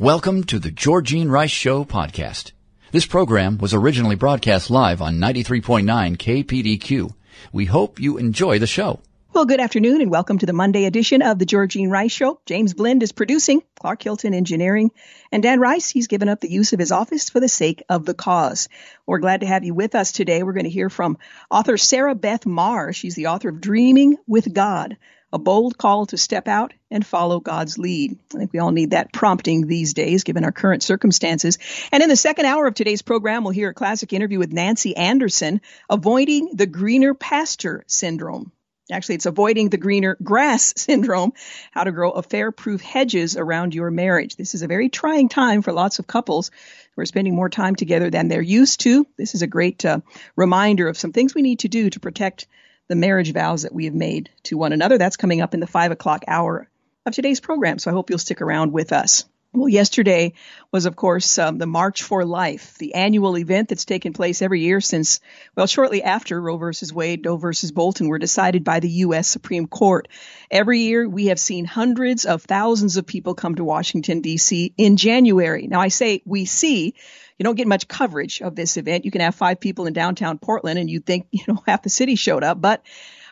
Welcome to the Georgene Rice Show podcast. This program was originally broadcast live on 93.9 KPDQ. We hope you enjoy the show. Well, good afternoon and welcome to the Monday edition of the Georgene Rice Show. James Blend is producing, Clark Hilton engineering, and Dan Rice, he's given up the use of his office for the sake of the cause. We're glad to have you with us today. We're going to hear from author Sarah Beth Marr. She's the author of Dreaming with God, a bold call to step out and follow God's lead. I think we all need that prompting these days, given our current circumstances. And in the second hour of today's program, we'll hear a classic interview with Nancy Anderson, avoiding the greener pasture syndrome. Actually, it's avoiding the greener grass syndrome, how to grow affair proof hedges around your marriage. This is a very trying time for lots of couples who are spending more time together than they're used to. This is a great uh, reminder of some things we need to do to protect the marriage vows that we have made to one another. That's coming up in the five o'clock hour of today's program. So I hope you'll stick around with us. Well, yesterday was, of course, um, the March for Life, the annual event that's taken place every year since, well, shortly after Roe versus Wade, Doe versus Bolton were decided by the U.S. Supreme Court. Every year, we have seen hundreds of thousands of people come to Washington, D.C. in January. Now, I say we see. You don't get much coverage of this event. You can have five people in downtown Portland and you think, you know, half the city showed up, but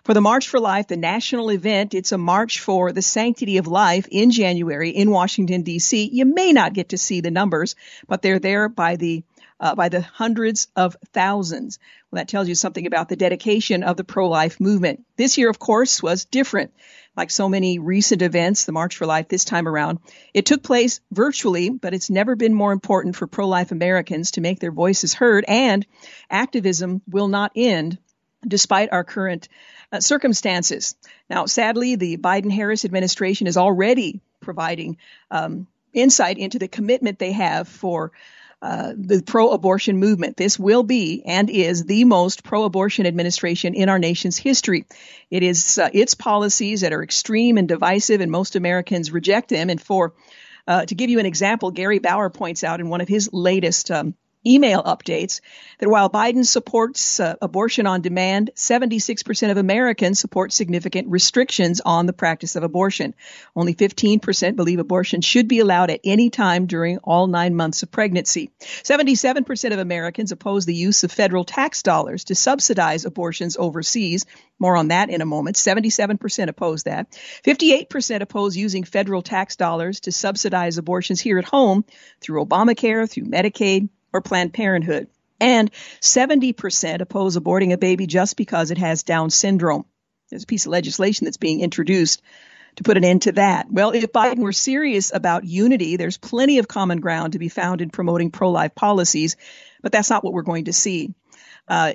for the March for Life, the national event, it's a march for the sanctity of life in January in Washington, D.C. You may not get to see the numbers, but they're there by the uh, by the hundreds of thousands. Well, that tells you something about the dedication of the pro-life movement. This year, of course, was different. Like so many recent events, the March for Life this time around, it took place virtually, but it's never been more important for pro-life Americans to make their voices heard, and activism will not end despite our current uh, circumstances. Now, sadly, the Biden Harris administration is already providing um, insight into the commitment they have for uh, the pro abortion movement. This will be and is the most pro abortion administration in our nation's history. It is uh, its policies that are extreme and divisive, and most Americans reject them. And for uh, to give you an example, Gary Bauer points out in one of his latest um, email updates that while Biden supports uh, abortion on demand, 76% of Americans support significant restrictions on the practice of abortion. Only 15% believe abortion should be allowed at any time during all nine months of pregnancy. 77% of Americans oppose the use of federal tax dollars to subsidize abortions overseas. More on that in a moment. 77% oppose that. 58% oppose using federal tax dollars to subsidize abortions here at home through Obamacare, through Medicaid, or Planned Parenthood. And 70% oppose aborting a baby just because it has Down syndrome. There's a piece of legislation that's being introduced to put an end to that. Well, if Biden were serious about unity, there's plenty of common ground to be found in promoting pro life policies, but that's not what we're going to see. Uh,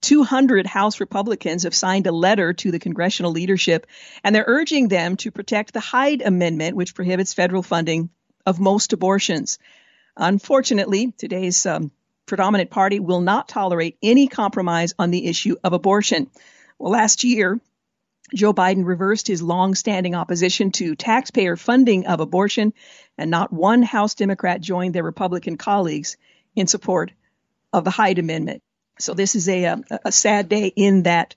200 House Republicans have signed a letter to the congressional leadership, and they're urging them to protect the Hyde Amendment, which prohibits federal funding of most abortions. Unfortunately, today's um, predominant party will not tolerate any compromise on the issue of abortion. Well, last year, Joe Biden reversed his long-standing opposition to taxpayer funding of abortion, and not one House Democrat joined their Republican colleagues in support of the Hyde Amendment. So this is a, a, a sad day in that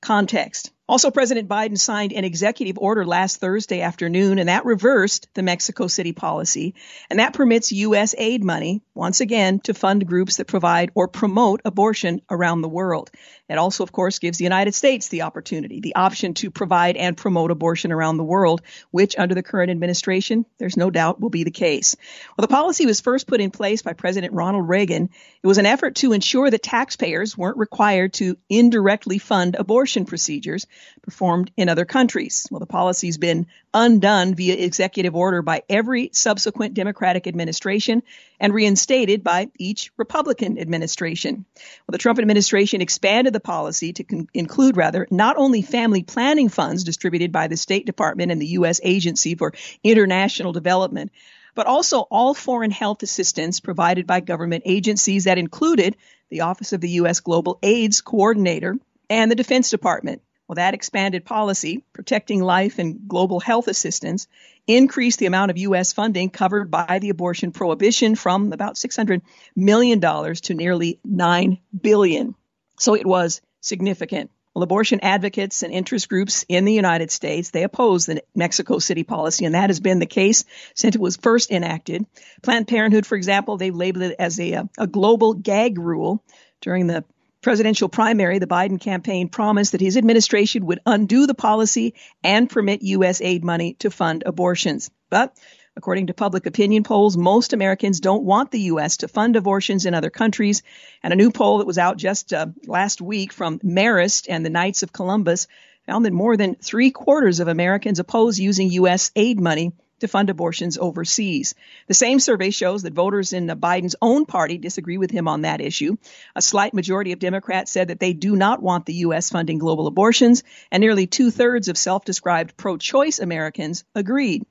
context. Also, President Biden signed an executive order last Thursday afternoon, and that reversed the Mexico City policy. And that permits U.S. aid money, once again, to fund groups that provide or promote abortion around the world. It also, of course, gives the United States the opportunity, the option to provide and promote abortion around the world, which under the current administration, there's no doubt will be the case. Well, the policy was first put in place by President Ronald Reagan. It was an effort to ensure that taxpayers weren't required to indirectly fund abortion procedures performed in other countries. Well, the policy's been undone via executive order by every subsequent Democratic administration and reinstated by each Republican administration. Well, the Trump administration expanded the policy to con- include, rather, not only family planning funds distributed by the State Department and the U.S. Agency for International Development, but also all foreign health assistance provided by government agencies that included the Office of the U.S. Global AIDS Coordinator and the Defense Department. Well, that expanded policy, protecting life and global health assistance, increased the amount of U.S. funding covered by the abortion prohibition from about $600 million to nearly 9 billion. So it was significant. Well, abortion advocates and interest groups in the United States, they oppose the Mexico City policy, and that has been the case since it was first enacted. Planned Parenthood, for example, they've labeled it as a, a global gag rule. During the presidential primary, the Biden campaign promised that his administration would undo the policy and permit U.S. aid money to fund abortions. But According to public opinion polls, most Americans don't want the U.S. to fund abortions in other countries. And a new poll that was out just uh, last week from Marist and the Knights of Columbus found that more than three quarters of Americans oppose using U.S. aid money to fund abortions overseas. The same survey shows that voters in Biden's own party disagree with him on that issue. A slight majority of Democrats said that they do not want the U.S. funding global abortions, and nearly two thirds of self described pro choice Americans agreed.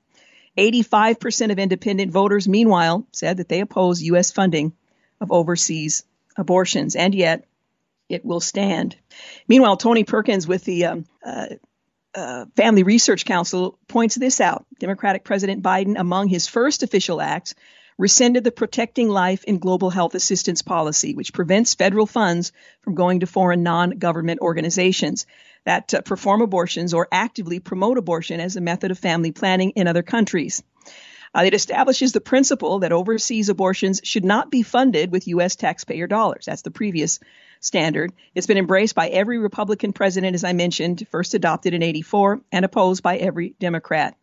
85% of independent voters, meanwhile, said that they oppose U.S. funding of overseas abortions, and yet it will stand. Meanwhile, Tony Perkins with the um, uh, uh, Family Research Council points this out. Democratic President Biden, among his first official acts, rescinded the Protecting Life in Global Health Assistance policy, which prevents federal funds from going to foreign non government organizations that uh, perform abortions or actively promote abortion as a method of family planning in other countries. Uh, it establishes the principle that overseas abortions should not be funded with U.S. taxpayer dollars. That's the previous standard. It's been embraced by every Republican president, as I mentioned, first adopted in 84, and opposed by every Democrat.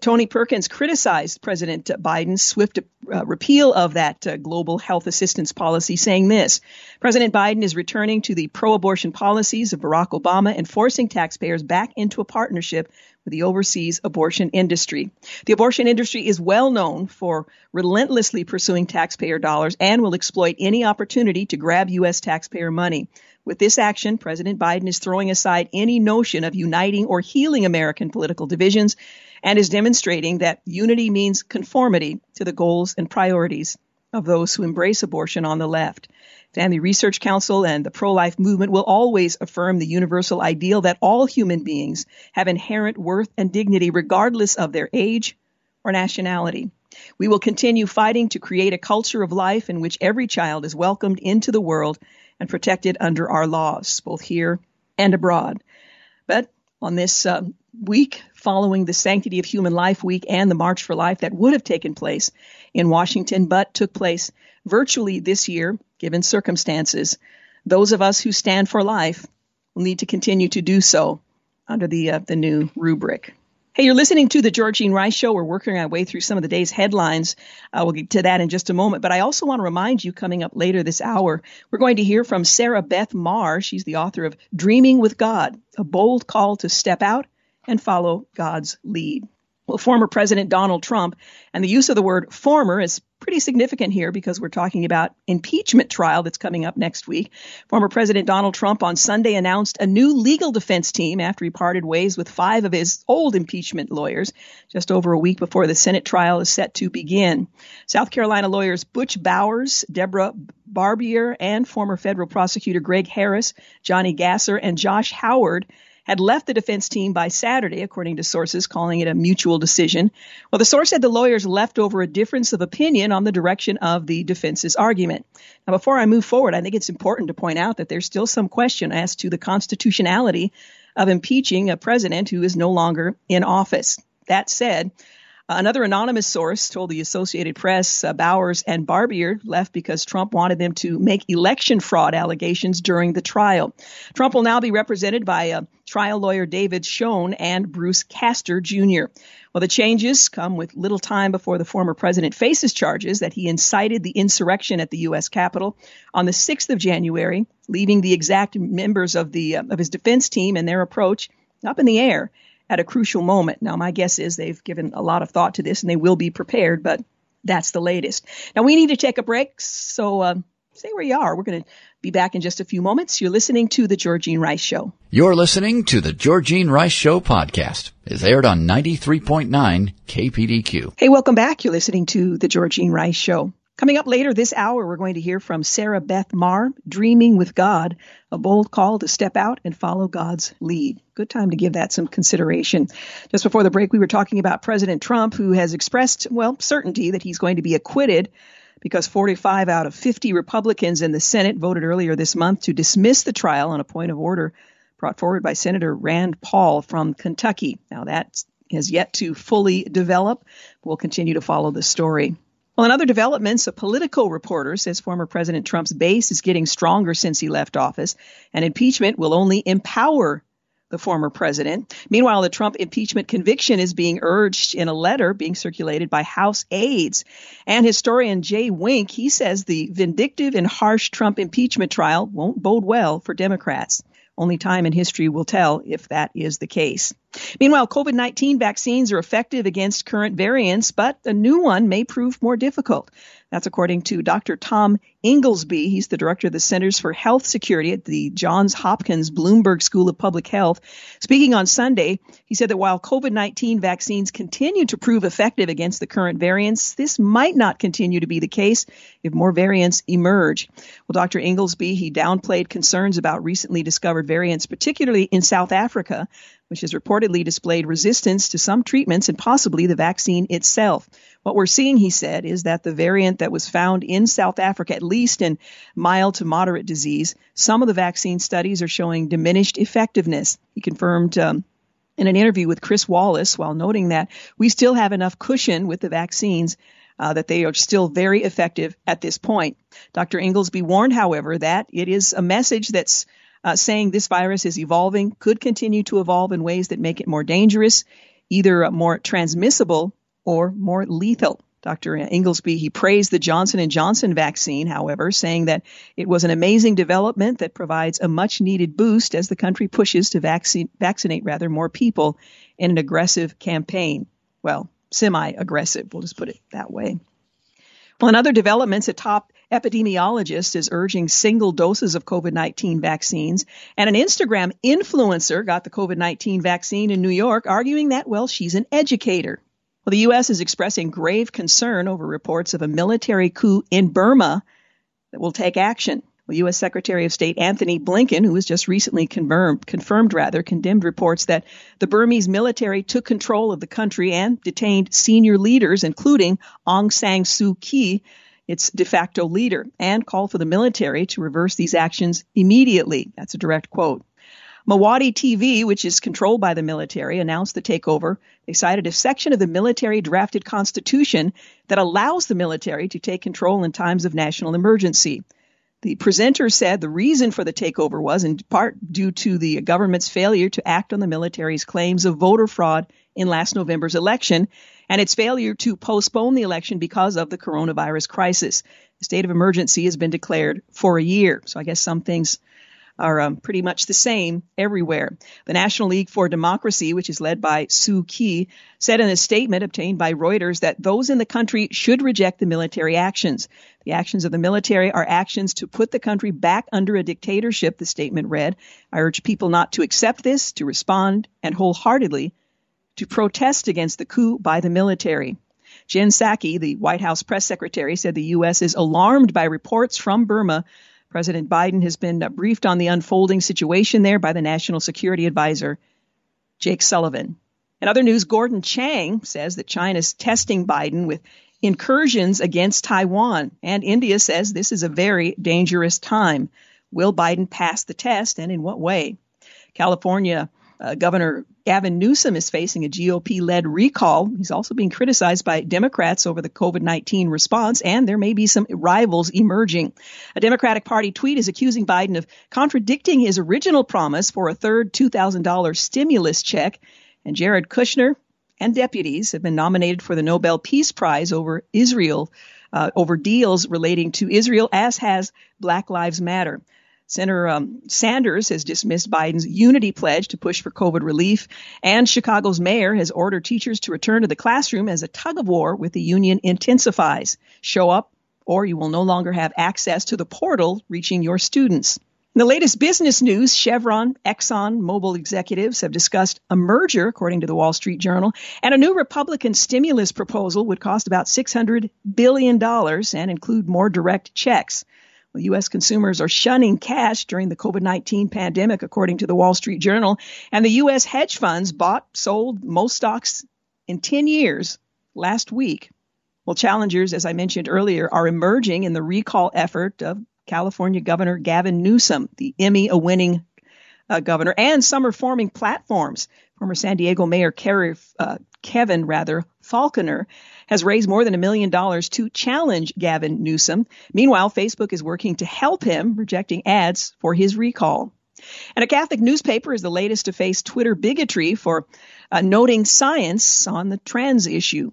Tony Perkins criticized President Biden's swift uh, repeal of that uh, global health assistance policy, saying this President Biden is returning to the pro abortion policies of Barack Obama and forcing taxpayers back into a partnership with the overseas abortion industry. The abortion industry is well known for relentlessly pursuing taxpayer dollars and will exploit any opportunity to grab U.S. taxpayer money. With this action, President Biden is throwing aside any notion of uniting or healing American political divisions and is demonstrating that unity means conformity to the goals and priorities of those who embrace abortion on the left. Family Research Council and the pro life movement will always affirm the universal ideal that all human beings have inherent worth and dignity regardless of their age or nationality. We will continue fighting to create a culture of life in which every child is welcomed into the world and protected under our laws, both here and abroad. But on this uh, week following the Sanctity of Human Life Week and the March for Life that would have taken place in Washington, but took place virtually this year, given circumstances. Those of us who stand for life will need to continue to do so under the uh, the new rubric. Hey, you're listening to the Georgene Rice Show. We're working our way through some of the day's headlines. Uh, we'll get to that in just a moment. But I also want to remind you, coming up later this hour, we're going to hear from Sarah Beth Marr. She's the author of Dreaming with God, a bold call to step out and follow God's lead. Well, former President Donald Trump, and the use of the word former is pretty significant here because we're talking about impeachment trial that's coming up next week. Former President Donald Trump on Sunday announced a new legal defense team after he parted ways with five of his old impeachment lawyers just over a week before the Senate trial is set to begin. South Carolina lawyers Butch Bowers, Deborah Barbier, and former federal prosecutor Greg Harris, Johnny Gasser, and Josh Howard had left the defense team by Saturday, according to sources calling it a mutual decision. Well, the source said the lawyers left over a difference of opinion on the direction of the defense's argument. Now, before I move forward, I think it's important to point out that there's still some question as to the constitutionality of impeaching a president who is no longer in office. That said, Another anonymous source told the Associated Press uh, Bowers and Barbier left because Trump wanted them to make election fraud allegations during the trial. Trump will now be represented by uh, trial lawyer David Schoen and Bruce Castor Jr. Well, the changes come with little time before the former president faces charges that he incited the insurrection at the U.S. Capitol on the 6th of January, leaving the exact members of the uh, of his defense team and their approach up in the air at a crucial moment. Now, my guess is they've given a lot of thought to this and they will be prepared, but that's the latest. Now, we need to take a break, so uh, stay where you are. We're going to be back in just a few moments. You're listening to The Georgene Rice Show. You're listening to The Georgene Rice Show podcast. It's aired on 93.9 KPDQ. Hey, welcome back. You're listening to The Georgene Rice Show. Coming up later this hour, we're going to hear from Sarah Beth Marr, Dreaming with God, a bold call to step out and follow God's lead. Good time to give that some consideration. Just before the break, we were talking about President Trump, who has expressed, well, certainty that he's going to be acquitted because 45 out of 50 Republicans in the Senate voted earlier this month to dismiss the trial on a point of order brought forward by Senator Rand Paul from Kentucky. Now, that has yet to fully develop. We'll continue to follow the story. Well, in other developments, a political reporter says former President Trump's base is getting stronger since he left office, and impeachment will only empower the former president. Meanwhile, the Trump impeachment conviction is being urged in a letter being circulated by House aides. And historian Jay Winik, he says the vindictive and harsh Trump impeachment trial won't bode well for Democrats. Only time and history will tell if that is the case. Meanwhile, COVID 19 vaccines are effective against current variants, but a new one may prove more difficult. That's according to Dr. Tom Inglesby. He's the director of the Centers for Health Security at the Johns Hopkins Bloomberg School of Public Health. Speaking on Sunday, he said that while COVID 19 vaccines continue to prove effective against the current variants, this might not continue to be the case if more variants emerge. Well, Dr. Inglesby, he downplayed concerns about recently discovered variants, particularly in South Africa, which has reportedly displayed resistance to some treatments and possibly the vaccine itself. What we're seeing, he said, is that the variant that was found in South Africa, at least in mild to moderate disease, some of the vaccine studies are showing diminished effectiveness. He confirmed um, in an interview with Chris Wallace while noting that we still have enough cushion with the vaccines uh, that they are still very effective at this point. Dr. Inglesby warned, however, that it is a message that's uh, saying this virus is evolving, could continue to evolve in ways that make it more dangerous, either more transmissible or more lethal. Dr. Inglesby, he praised the Johnson & Johnson vaccine, however, saying that it was an amazing development that provides a much needed boost as the country pushes to vaccine, vaccinate rather more people in an aggressive campaign. Well, semi-aggressive, we'll just put it that way. Well, in other developments, a top epidemiologist is urging single doses of COVID 19 vaccines. And an Instagram influencer got the COVID 19 vaccine in New York, arguing that, well, she's an educator. Well, the U.S. is expressing grave concern over reports of a military coup in Burma that will take action. Well, U.S. Secretary of State Antony Blinken, who was just recently confirmed, confirmed rather, condemned reports that the Burmese military took control of the country and detained senior leaders, including Aung San Suu Kyi, its de facto leader, and called for the military to reverse these actions immediately. That's a direct quote. Myawaddy TV, which is controlled by the military, announced the takeover. They cited a section of the military drafted constitution that allows the military to take control in times of national emergency. The presenter said the reason for the takeover was in part due to the government's failure to act on the military's claims of voter fraud in last November's election and its failure to postpone the election because of the coronavirus crisis. The state of emergency has been declared for a year. So I guess some things are um, pretty much the same everywhere. The National League for Democracy, which is led by Suu Kyi, said in a statement obtained by Reuters that those in the country should reject the military actions. The actions of the military are actions to put the country back under a dictatorship, the statement read. I urge people not to accept this, to respond, and wholeheartedly to protest against the coup by the military. Jen Psaki, the White House press secretary, said the U.S. is alarmed by reports from Burma President Biden has been uh, briefed on the unfolding situation there by the National Security Advisor, Jake Sullivan. In other news, Gordon Chang says that China is testing Biden with incursions against Taiwan, and India says this is a very dangerous time. Will Biden pass the test, and in what way? California uh, Governor Gavin Newsom is facing a GOP led recall. He's also being criticized by Democrats over the COVID 19 response, and there may be some rivals emerging. A Democratic Party tweet is accusing Biden of contradicting his original promise for a third $2,000 stimulus check. And Jared Kushner and deputies have been nominated for the Nobel Peace Prize over Israel, uh, over deals relating to Israel, as has Black Lives Matter. Senator um, Sanders has dismissed Biden's unity pledge to push for COVID relief, and Chicago's mayor has ordered teachers to return to the classroom as a tug of war with the union intensifies. Show up, or you will no longer have access to the portal reaching your students. In the latest business news, Chevron, Exxon, Mobil executives have discussed a merger, according to the Wall Street Journal, and a new Republican stimulus proposal would cost about $600 billion and include more direct checks. Well, U.S. consumers are shunning cash during the COVID 19 pandemic, according to the Wall Street Journal. And the U.S. hedge funds bought, sold most stocks in 10 years last week. Well, challengers, as I mentioned earlier, are emerging in the recall effort of California Governor Gavin Newsom, the Emmy winning uh, governor, and some are forming platforms. Former San Diego Mayor Kerry, uh, Kevin rather Faulconer has raised more than a million dollars to challenge Gavin Newsom. Meanwhile, Facebook is working to help him, rejecting ads for his recall. And a Catholic newspaper is the latest to face Twitter bigotry for uh, noting science on the trans issue.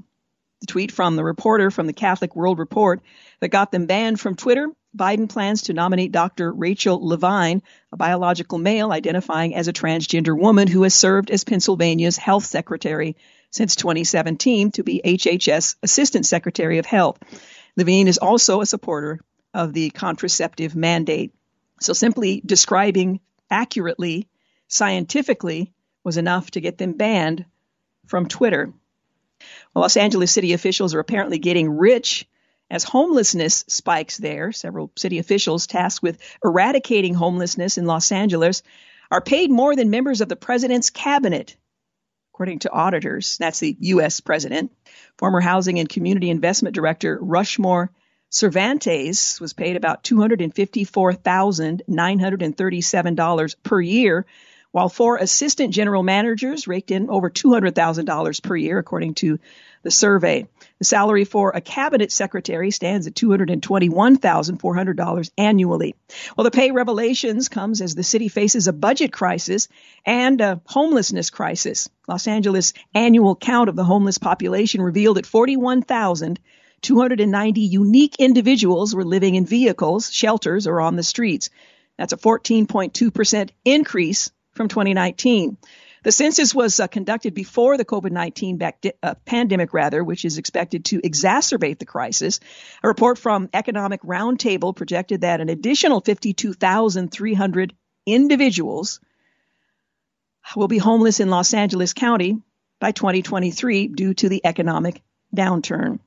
The tweet from the reporter from the Catholic World Report that got them banned from Twitter. Biden plans to nominate Dr. Rachel Levine, a biological male identifying as a transgender woman who has served as Pennsylvania's health secretary since 2017 to be HHS Assistant Secretary of Health. Levine is also a supporter of the contraceptive mandate. So simply describing accurately, scientifically, was enough to get them banned from Twitter. Well, Los Angeles city officials are apparently getting rich as homelessness spikes there. Several city officials tasked with eradicating homelessness in Los Angeles are paid more than members of the president's cabinet according to auditors. That's the U.S. president. Former Housing and Community Investment Director Rushmore Cervantes was paid about $254,937 per year, while four assistant general managers raked in over $200,000 per year, according to the survey. The salary for a cabinet secretary stands at $221,400 annually. Well, the pay revelations comes as the city faces a budget crisis and a homelessness crisis. Los Angeles annual count of the homeless population revealed that 41,290 unique individuals were living in vehicles, shelters, or on the streets. That's a 14.2% increase from 2019. The census was uh, conducted before the COVID-19 back, uh, pandemic, rather, which is expected to exacerbate the crisis. A report from Economic Roundtable projected that an additional 52,300 individuals will be homeless in Los Angeles County by 2023 due to the economic downturn.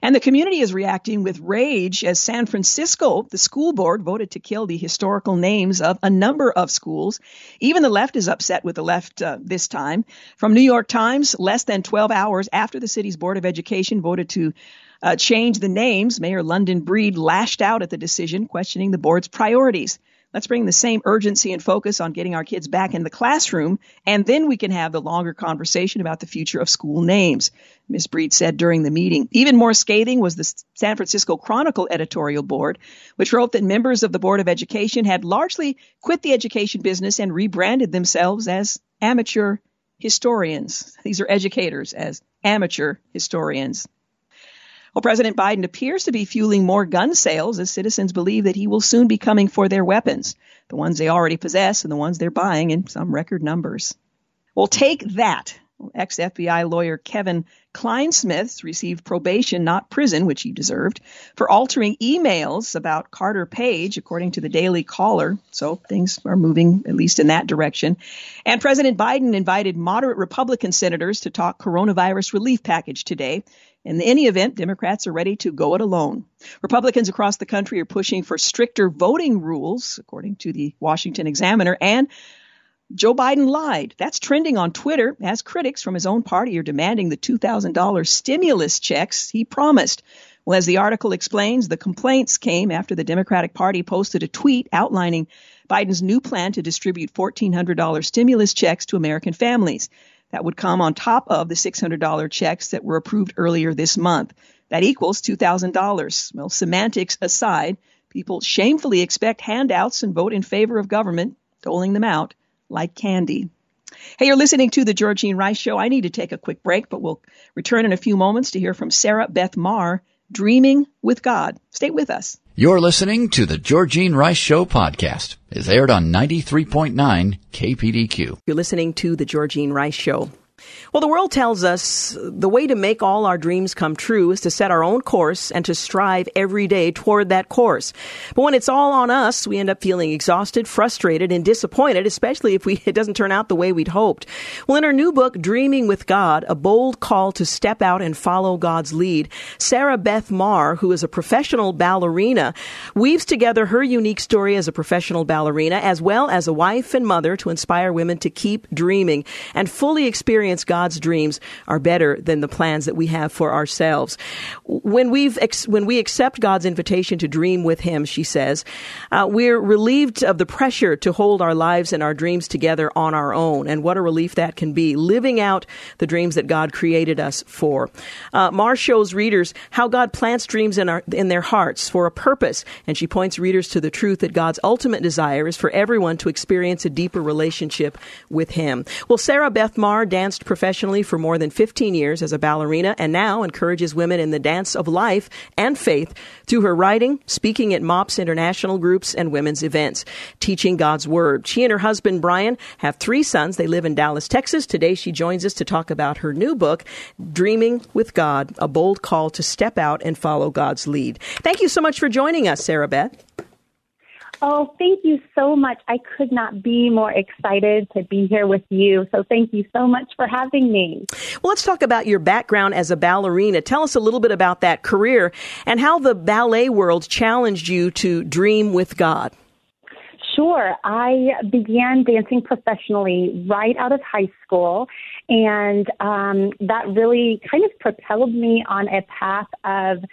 And the community is reacting with rage as San Francisco, the school board, voted to kill the historical names of a number of schools. Even the left is upset with the left uh, this time. From New York Times, less than 12 hours after the city's Board of Education voted to uh, change the names, Mayor London Breed lashed out at the decision, questioning the board's priorities. Let's bring the same urgency and focus on getting our kids back in the classroom, and then we can have the longer conversation about the future of school names, Ms. Breed said during the meeting. Even more scathing was the San Francisco Chronicle editorial board, which wrote that members of the Board of Education had largely quit the education business and rebranded themselves as amateur historians. These are educators as amateur historians. Well, President Biden appears to be fueling more gun sales as citizens believe that he will soon be coming for their weapons, the ones they already possess and the ones they're buying in some record numbers. Well, take that. Ex FBI lawyer Kevin Clinesmith received probation, not prison, which he deserved, for altering emails about Carter Page, according to the Daily Caller. So things are moving at least in that direction. And President Biden invited moderate Republican senators to talk coronavirus relief package today. In any event, Democrats are ready to go it alone. Republicans across the country are pushing for stricter voting rules, according to the Washington Examiner, and Joe Biden lied. That's trending on Twitter as critics from his own party are demanding the $2,000 stimulus checks he promised. Well, as the article explains, the complaints came after the Democratic Party posted a tweet outlining Biden's new plan to distribute $1,400 stimulus checks to American families. That would come on top of the $600 checks that were approved earlier this month. That equals $2,000. Well, semantics aside, people shamefully expect handouts and vote in favor of government, doling them out like candy. Hey, you're listening to the Georgene Rice Show. I need to take a quick break, but we'll return in a few moments to hear from Sarah Beth Marr, Dreaming with God. Stay with us. You're listening to the Georgene Rice Show podcast. It's aired on 93.9 KPDQ. You're listening to the Georgene Rice Show. Well, the world tells us the way to make all our dreams come true is to set our own course and to strive every day toward that course. But when it's all on us, we end up feeling exhausted, frustrated, and disappointed, especially if we, it doesn't turn out the way we'd hoped. Well, in her new book, Dreaming with God, a bold call to step out and follow God's lead, Sarah Beth Marr, who is a professional ballerina, weaves together her unique story as a professional ballerina as well as a wife and mother to inspire women to keep dreaming and fully experience experience God's dreams are better than the plans that we have for ourselves. When we've ex- when we accept God's invitation to dream with Him, she says, uh, we're relieved of the pressure to hold our lives and our dreams together on our own. And what a relief that can be, living out the dreams that God created us for. Uh, Marr shows readers how God plants dreams in our in their hearts for a purpose, and she points readers to the truth that God's ultimate desire is for everyone to experience a deeper relationship with Him. Well, Sarah Beth Marr danced professionally for more than 15 years as a ballerina and now encourages women in the dance of life and faith through her writing, speaking at MOPS international groups, and women's events, teaching God's Word. She and her husband, Brian, have three sons. They live in Dallas, Texas. Today, she joins us to talk about her new book, Dreaming with God, a bold call to step out and follow God's lead. Thank you so much for joining us, Sarah Beth. Oh, thank you so much. I could not be more excited to be here with you. So thank you so much for having me. Well, let's talk about your background as a ballerina. Tell us a little bit about that career and how the ballet world challenged you to dream with God. Sure. I began dancing professionally right out of high school, and um, that really kind of propelled me on a path of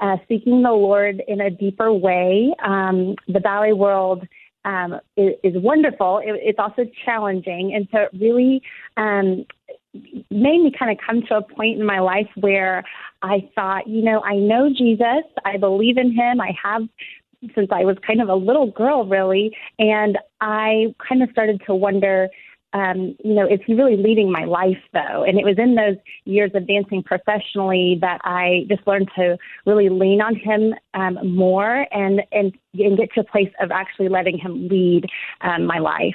uh, seeking the Lord in a deeper way. Um, the ballet world um, is, is, wonderful. It, it's also challenging, and so it really um, made me kind of come to a point in my life where I thought, you know, I know Jesus, I believe in Him, I have since I was kind of a little girl, really, and I kind of started to wonder um, you know, is he really leading my life though? And it was in those years of dancing professionally that I just learned to really lean on him um, more and, and and get to a place of actually letting him lead um, my life.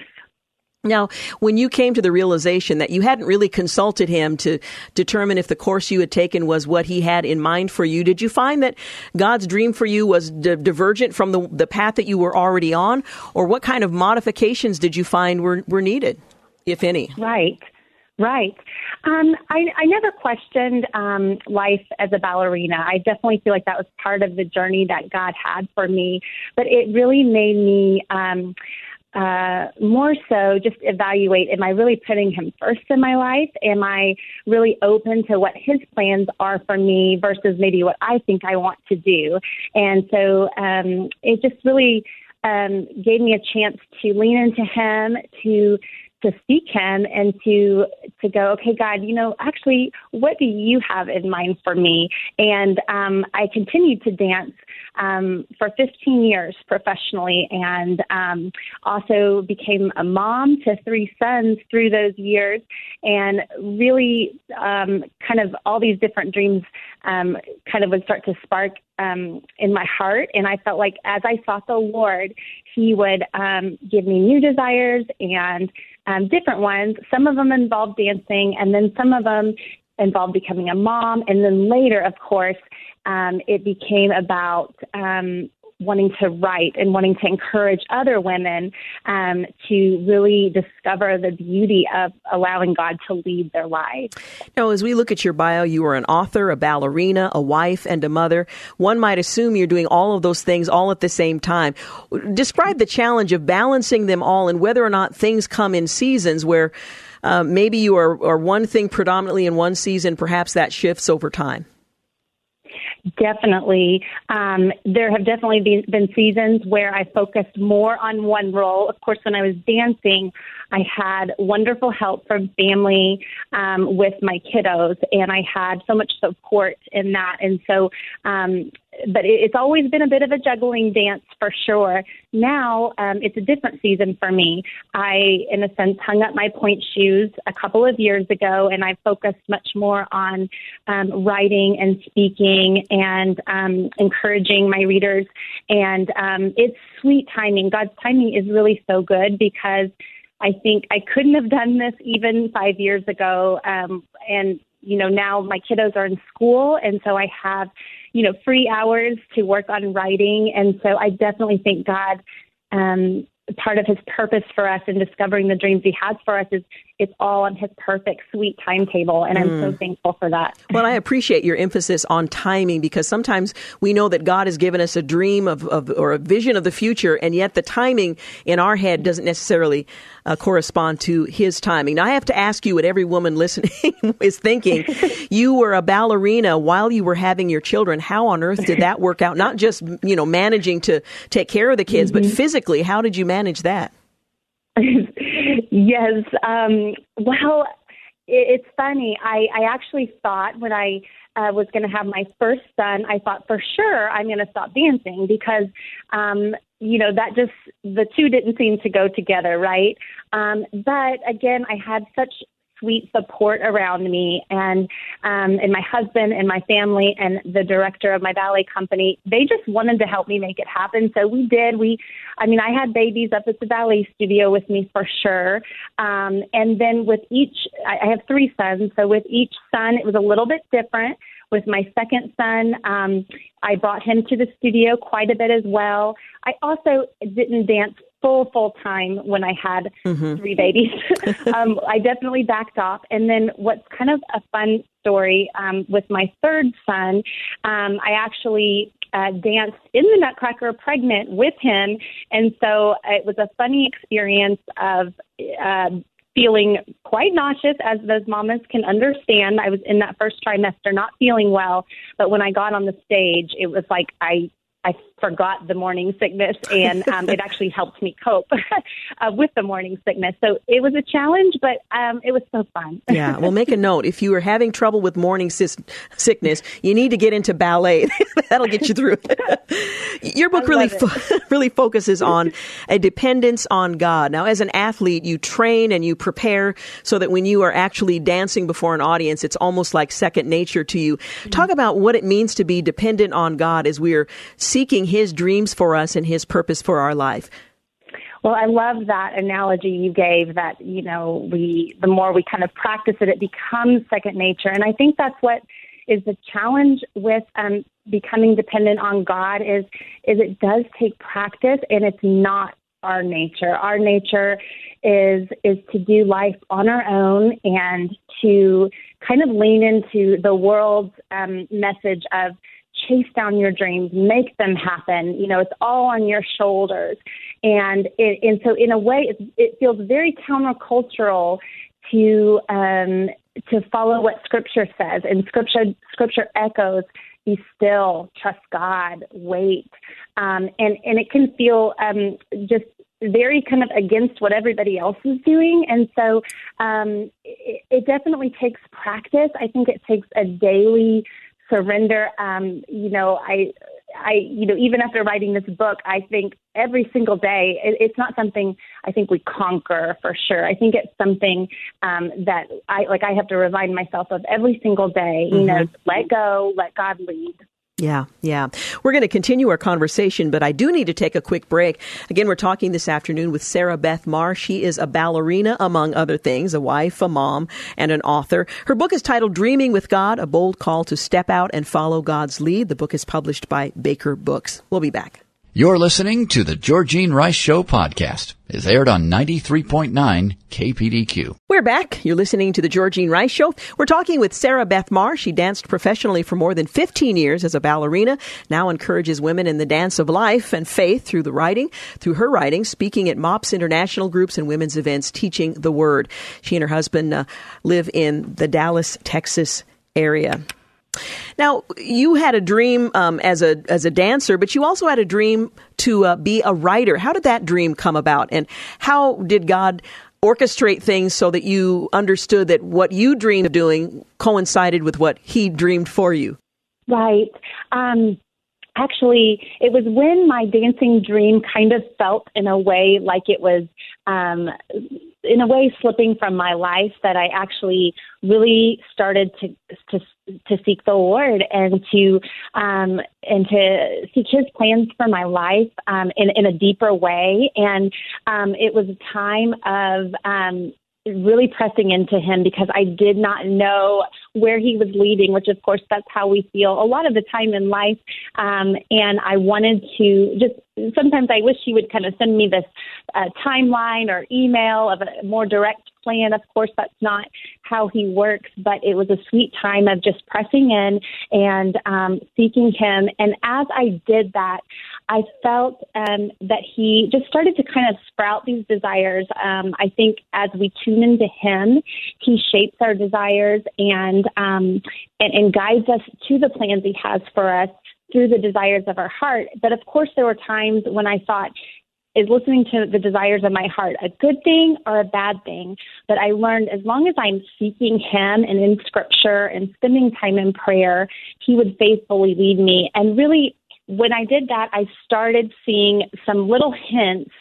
Now, when you came to the realization that you hadn't really consulted him to determine if the course you had taken was what he had in mind for you, did you find that God's dream for you was di- divergent from the, the path that you were already on? Or what kind of modifications did you find were, were needed? If any. Right. Right. Um, I, I never questioned um, life as a ballerina. I definitely feel like that was part of the journey that God had for me. But it really made me um, uh, more so just evaluate am I really putting Him first in my life? Am I really open to what His plans are for me versus maybe what I think I want to do? And so um, it just really um, gave me a chance to lean into Him, to to seek him and to to go okay god you know actually what do you have in mind for me? And um i continued to dance um for 15 years professionally and um also became a mom to three sons through those years and really um kind of all these different dreams um kind of would start to spark um in my heart. And i felt like as i sought the lord he would um give me new desires and um, different ones. Some of them involved dancing, and then some of them involved becoming a mom. And then later, of course, um, it became about um, wanting to write and wanting to encourage other women um, to really discover the beauty of allowing God to lead their lives. Now, as we look at your bio, you are an author, a ballerina, a wife, and a mother. One might assume you're doing all of those things all at the same time. Describe the challenge of balancing them all and whether or not things come in seasons where uh, maybe you are, are one thing predominantly in one season, perhaps that shifts over time. Definitely. Um, there have definitely been, been seasons where I focused more on one role. Of course, when I was dancing, I had wonderful help from family um, with my kiddos, and I had so much support in that. And so um, but it, it's always been a bit of a juggling dance for sure. Now um, it's a different season for me. I, in a sense, hung up my pointe shoes a couple of years ago, and I focused much more on um, writing and speaking and um, encouraging my readers. And um, it's sweet timing. God's timing is really so good because I think I couldn't have done this even five years ago. Um, and you know, now my kiddos are in school, and so I have you know, free hours to work on writing. And so I definitely think God, um, part of his purpose for us in discovering the dreams he has for us is, it's all on His perfect, sweet timetable, and I'm so mm. thankful for that. Well, I appreciate your emphasis on timing because sometimes we know that God has given us a dream of, of or a vision of the future, and yet the timing in our head doesn't necessarily uh, correspond to His timing. Now, I have to ask you what every woman listening is thinking. you were a ballerina while you were having your children. How on earth did that work out? Not just you know managing to take care of the kids, mm-hmm. but physically, how did you manage that? yes. Um, well, it, it's funny. I, I actually thought when I uh, was going to have my first son, I thought for sure I'm going to stop dancing because, um, you know, that just, the two didn't seem to go together, right? Um, but again, I had such sweet support around me. And um and my husband and my family and the director of my ballet company they just wanted to help me make it happen. So we did. We i mean i had babies up at the ballet studio with me for sure. Um and then with each i have three sons. So with each son it was a little bit different. With my second son, um, I brought him to the studio quite a bit as well. I also didn't dance full full time when I had mm-hmm. three babies. um, I definitely backed off. And then what's kind of a fun story um, with my third son, um, I actually uh, danced in the Nutcracker pregnant with him, and so it was a funny experience of. Uh, feeling quite nauseous, as those mamas can understand. I was in that first trimester not feeling well, but when I got on the stage, it was like I I forgot the morning sickness, and um, it actually helped me cope uh, with the morning sickness. So it was a challenge, but um, it was so fun. yeah. Well, make a note if you are having trouble with morning sis- sickness, you need to get into ballet. That'll get you through. Your book really fo- really focuses on a dependence on God. Now, as an athlete, you train and you prepare so that when you are actually dancing before an audience, it's almost like second nature to you. Mm-hmm. Talk about what it means to be dependent on God as we are seeking His dreams for us and His purpose for our life. Well, I love that analogy you gave that, you know, we the more we kind of practice it, it becomes second nature. And I think that's what is the challenge with um, becoming dependent on God is is it does take practice and it's not our nature. Our nature is is to do life on our own and to kind of lean into the world's um, message of chase down your dreams, make them happen. You know, it's all on your shoulders. And it, and so in a way, it, it feels very countercultural to um, to follow what Scripture says, and Scripture Scripture echoes: "Be still, trust God, wait," um, and and it can feel um, just very kind of against what everybody else is doing, and so um, it, it definitely takes practice. I think it takes a daily surrender. Um, you know, I, I, you know, even after writing this book, I think every single day, it, it's not something I think we conquer for sure. I think it's something um, that I like. I have to remind myself of every single day. You mm-hmm. know, let go, let God lead. Yeah, yeah. We're going to continue our conversation, but I do need to take a quick break. Again, we're talking this afternoon with Sarah Beth Marr. She is a ballerina, among other things, a wife, a mom, and an author. Her book is titled Dreaming with God, a bold call to step out and follow God's lead. The book is published by Baker Books. We'll be back. You're listening to the Georgene Rice Show podcast. It's aired on 93.9 KPDQ. We're back. You're listening to the Georgene Rice Show. We're talking with Sarah Beth Marr. She danced professionally for more than 15 years as a ballerina, now encourages women in the dance of life and faith through the writing, through her writing, speaking at MOPS international groups and women's events, teaching the word. She and her husband uh, live in the Dallas, Texas area. Now, you had a dream um, as a as a dancer, but you also had a dream to uh, be a writer. How did that dream come about, and how did God orchestrate things so that you understood that what you dreamed of doing coincided with what He dreamed for you? Right. Um, actually, it was when my dancing dream kind of felt in a way like it was, um, in a way, slipping from my life that I actually really started to to to seek the Lord and to um, and to seek His plans for my life um, in in a deeper way. And um, it was a time of um, really pressing into him because I did not know where he was leading, which of course that's how we feel a lot of the time in life. Um, and I wanted to just sometimes I wish he would kind of send me this uh, timeline or email of a more direct plan. Of course, that's not how he works, but it was a sweet time of just pressing in and um, seeking him. And as I did that, I felt um, that he just started to kind of sprout these desires. Um, I think as we tune into him, he shapes our desires and, um, and and guides us to the plans he has for us through the desires of our heart. But of course, there were times when I thought, is listening to the desires of my heart a good thing or a bad thing? But I learned as long as I'm seeking Him and in Scripture and spending time in prayer, He would faithfully lead me. And really, when I did that, I started seeing some little hints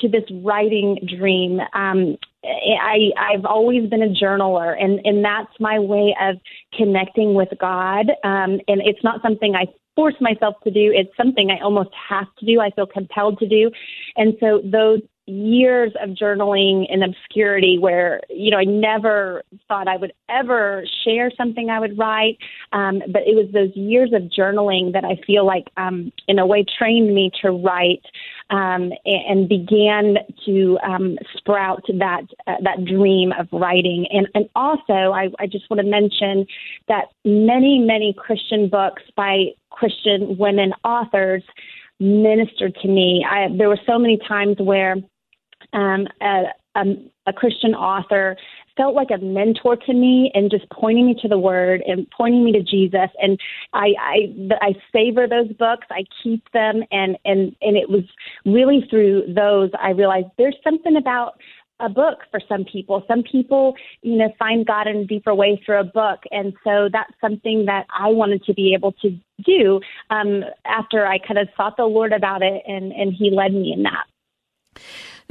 to this writing dream. Um, I, I've always been a journaler, and, and that's my way of connecting with God. Um, and it's not something I force myself to do. It's something I almost have to do. I feel compelled to do. And so those years of journaling in obscurity where you know I never thought I would ever share something I would write um, but it was those years of journaling that I feel like um, in a way trained me to write um, and, began to um, sprout that uh, that dream of writing and and also I, I just want to mention that many many Christian books by Christian women authors ministered to me. I, there were so many times where um, a, a, a Christian author felt like a mentor to me and just pointing me to the word and pointing me to Jesus and I I I savor those books I keep them and and and it was really through those I realized there's something about a book for some people. Some people, you know, find God in a deeper way through a book. And so that's something that I wanted to be able to do um, after I kind of sought the Lord about it and, and He led me in that.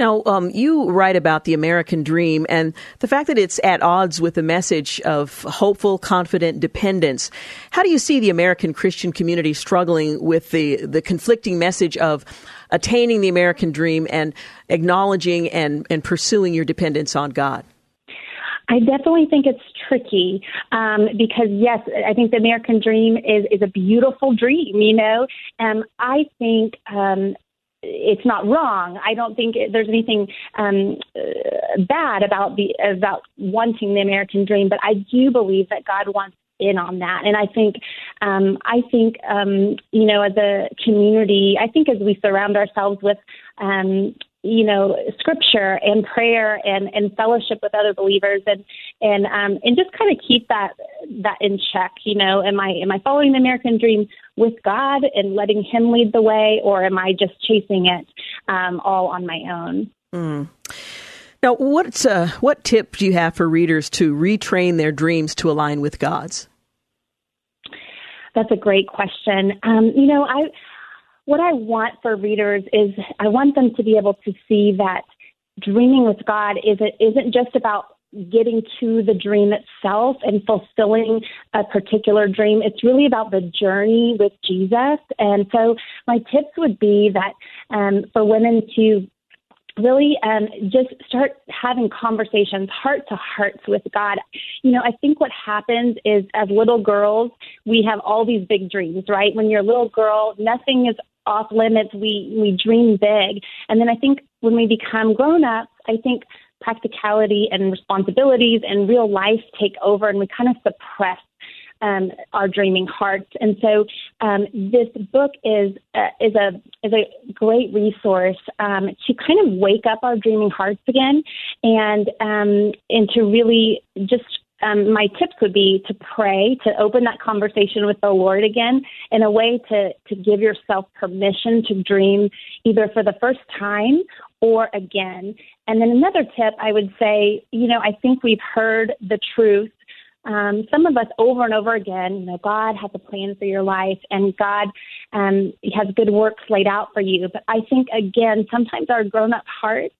Now, um, you write about the American dream and the fact that it's at odds with the message of hopeful, confident dependence. How do you see the American Christian community struggling with the, the conflicting message of attaining the American dream and acknowledging and, and pursuing your dependence on God? I definitely think it's tricky um, because yes, I think the American dream is is a beautiful dream, you know. And I think um, it's not wrong. I don't think it, there's anything um, uh, bad about the about wanting the American dream, but I do believe that God wants in on that. And I think, um, I think, um, you know, as a community, I think as we surround ourselves with, um, you know, scripture and prayer and, and fellowship with other believers and, and, um, and just kind of keep that, that in check, you know, am I, am I following the American dream with God and letting him lead the way or am I just chasing it, um, all on my own? Mm. Now, what uh, what tip do you have for readers to retrain their dreams to align with God's? That's a great question. Um, you know, I what I want for readers is I want them to be able to see that dreaming with God isn't isn't just about getting to the dream itself and fulfilling a particular dream. It's really about the journey with Jesus. And so my tips would be that um, for women to really um, just start having conversations, heart to hearts with God. You know, I think what happens is as little girls, we have all these big dreams, right? When you're a little girl, nothing is off limits. We we dream big, and then I think when we become grown ups, I think practicality and responsibilities and real life take over, and we kind of suppress um, our dreaming hearts. And so um, this book is uh, is a is a great resource um, to kind of wake up our dreaming hearts again, and um, and to really just. Um, my tips would be to pray, to open that conversation with the Lord again in a way to, to give yourself permission to dream either for the first time or again. And then another tip I would say, you know, I think we've heard the truth um, some of us over and over again, you know, God has a plan for your life and God um, has good works laid out for you. But I think, again, sometimes our grown up hearts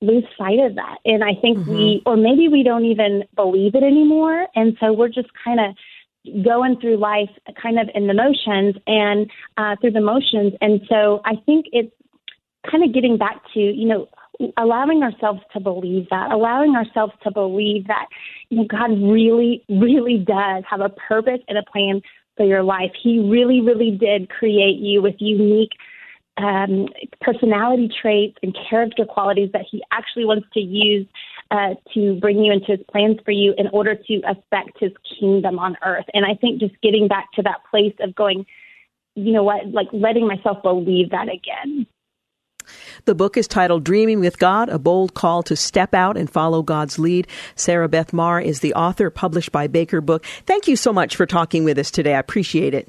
lose sight of that. And I think mm-hmm. we, or maybe we don't even believe it anymore. And so we're just kind of going through life kind of in the motions and uh, through the motions. And so I think it's kind of getting back to, you know, allowing ourselves to believe that, allowing ourselves to believe that you know, God really, really does have a purpose and a plan for your life. He really, really did create you with unique um, personality traits and character qualities that He actually wants to use uh, to bring you into His plans for you in order to affect His kingdom on earth. And I think just getting back to that place of going, you know what, like letting myself believe that again. The book is titled Dreaming with God, a bold call to step out and follow God's lead. Sarah Beth Marr is the author, published by Baker Book. Thank you so much for talking with us today. I appreciate it.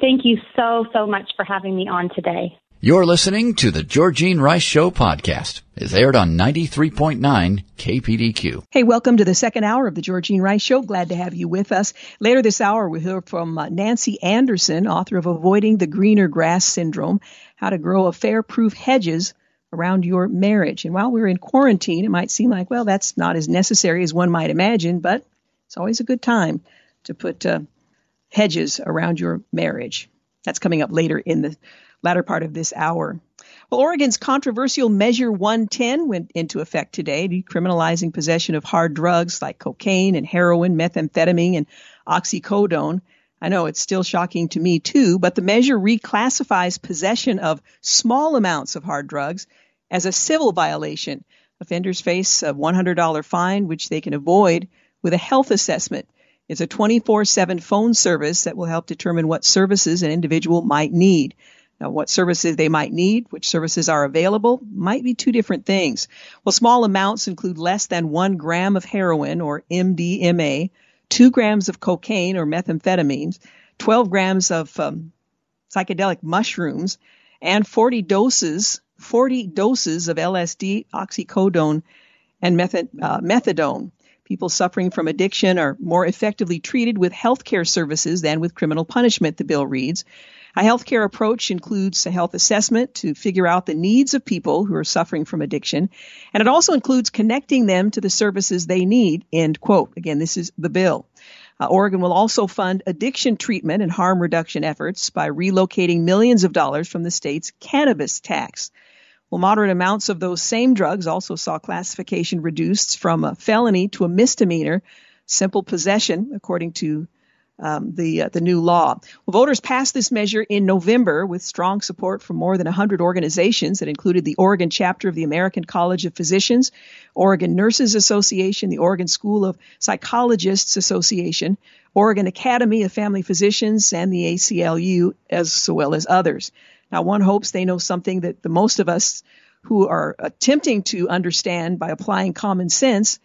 Thank you so, so much for having me on today. You're listening to the Georgene Rice Show podcast. It's aired on 93.9 KPDQ. Hey, welcome to the second hour of the Georgene Rice Show. Glad to have you with us. Later this hour, we'll hear from uh, Nancy Anderson, author of Avoiding the Greener Grass Syndrome, How to Grow Affair Proof Hedges around your marriage. And while we're in quarantine, it might seem like, well, that's not as necessary as one might imagine, but it's always a good time to put uh, hedges around your marriage. That's coming up later in the latter part of this hour. Well, Oregon's controversial Measure 110 went into effect today, decriminalizing possession of hard drugs like cocaine and heroin, methamphetamine, and oxycodone. I know it's still shocking to me too, but the measure reclassifies possession of small amounts of hard drugs as a civil violation. Offenders face a $100 fine, which they can avoid with a health assessment. It's a 24 7 phone service that will help determine what services an individual might need. Now, what services they might need, which services are available, might be two different things. Well, small amounts include less than one gram of heroin or MDMA, two grams of cocaine or methamphetamines, 12 grams of um, psychedelic mushrooms, and 40 doses, 40 doses of LSD, oxycodone, and method, uh, methadone. People suffering from addiction are more effectively treated with health care services than with criminal punishment, the bill reads. A healthcare approach includes a health assessment to figure out the needs of people who are suffering from addiction, and it also includes connecting them to the services they need. End quote. Again, this is the bill. Uh, Oregon will also fund addiction treatment and harm reduction efforts by relocating millions of dollars from the state's cannabis tax. Well, moderate amounts of those same drugs also saw classification reduced from a felony to a misdemeanor, simple possession, according to um, the uh, the new law. Well, voters passed this measure in November with strong support from more than 100 organizations that included the Oregon chapter of the American College of Physicians, Oregon Nurses Association, the Oregon School of Psychologists Association, Oregon Academy of Family Physicians, and the ACLU, as well as others. Now, one hopes they know something that the most of us who are attempting to understand by applying common sense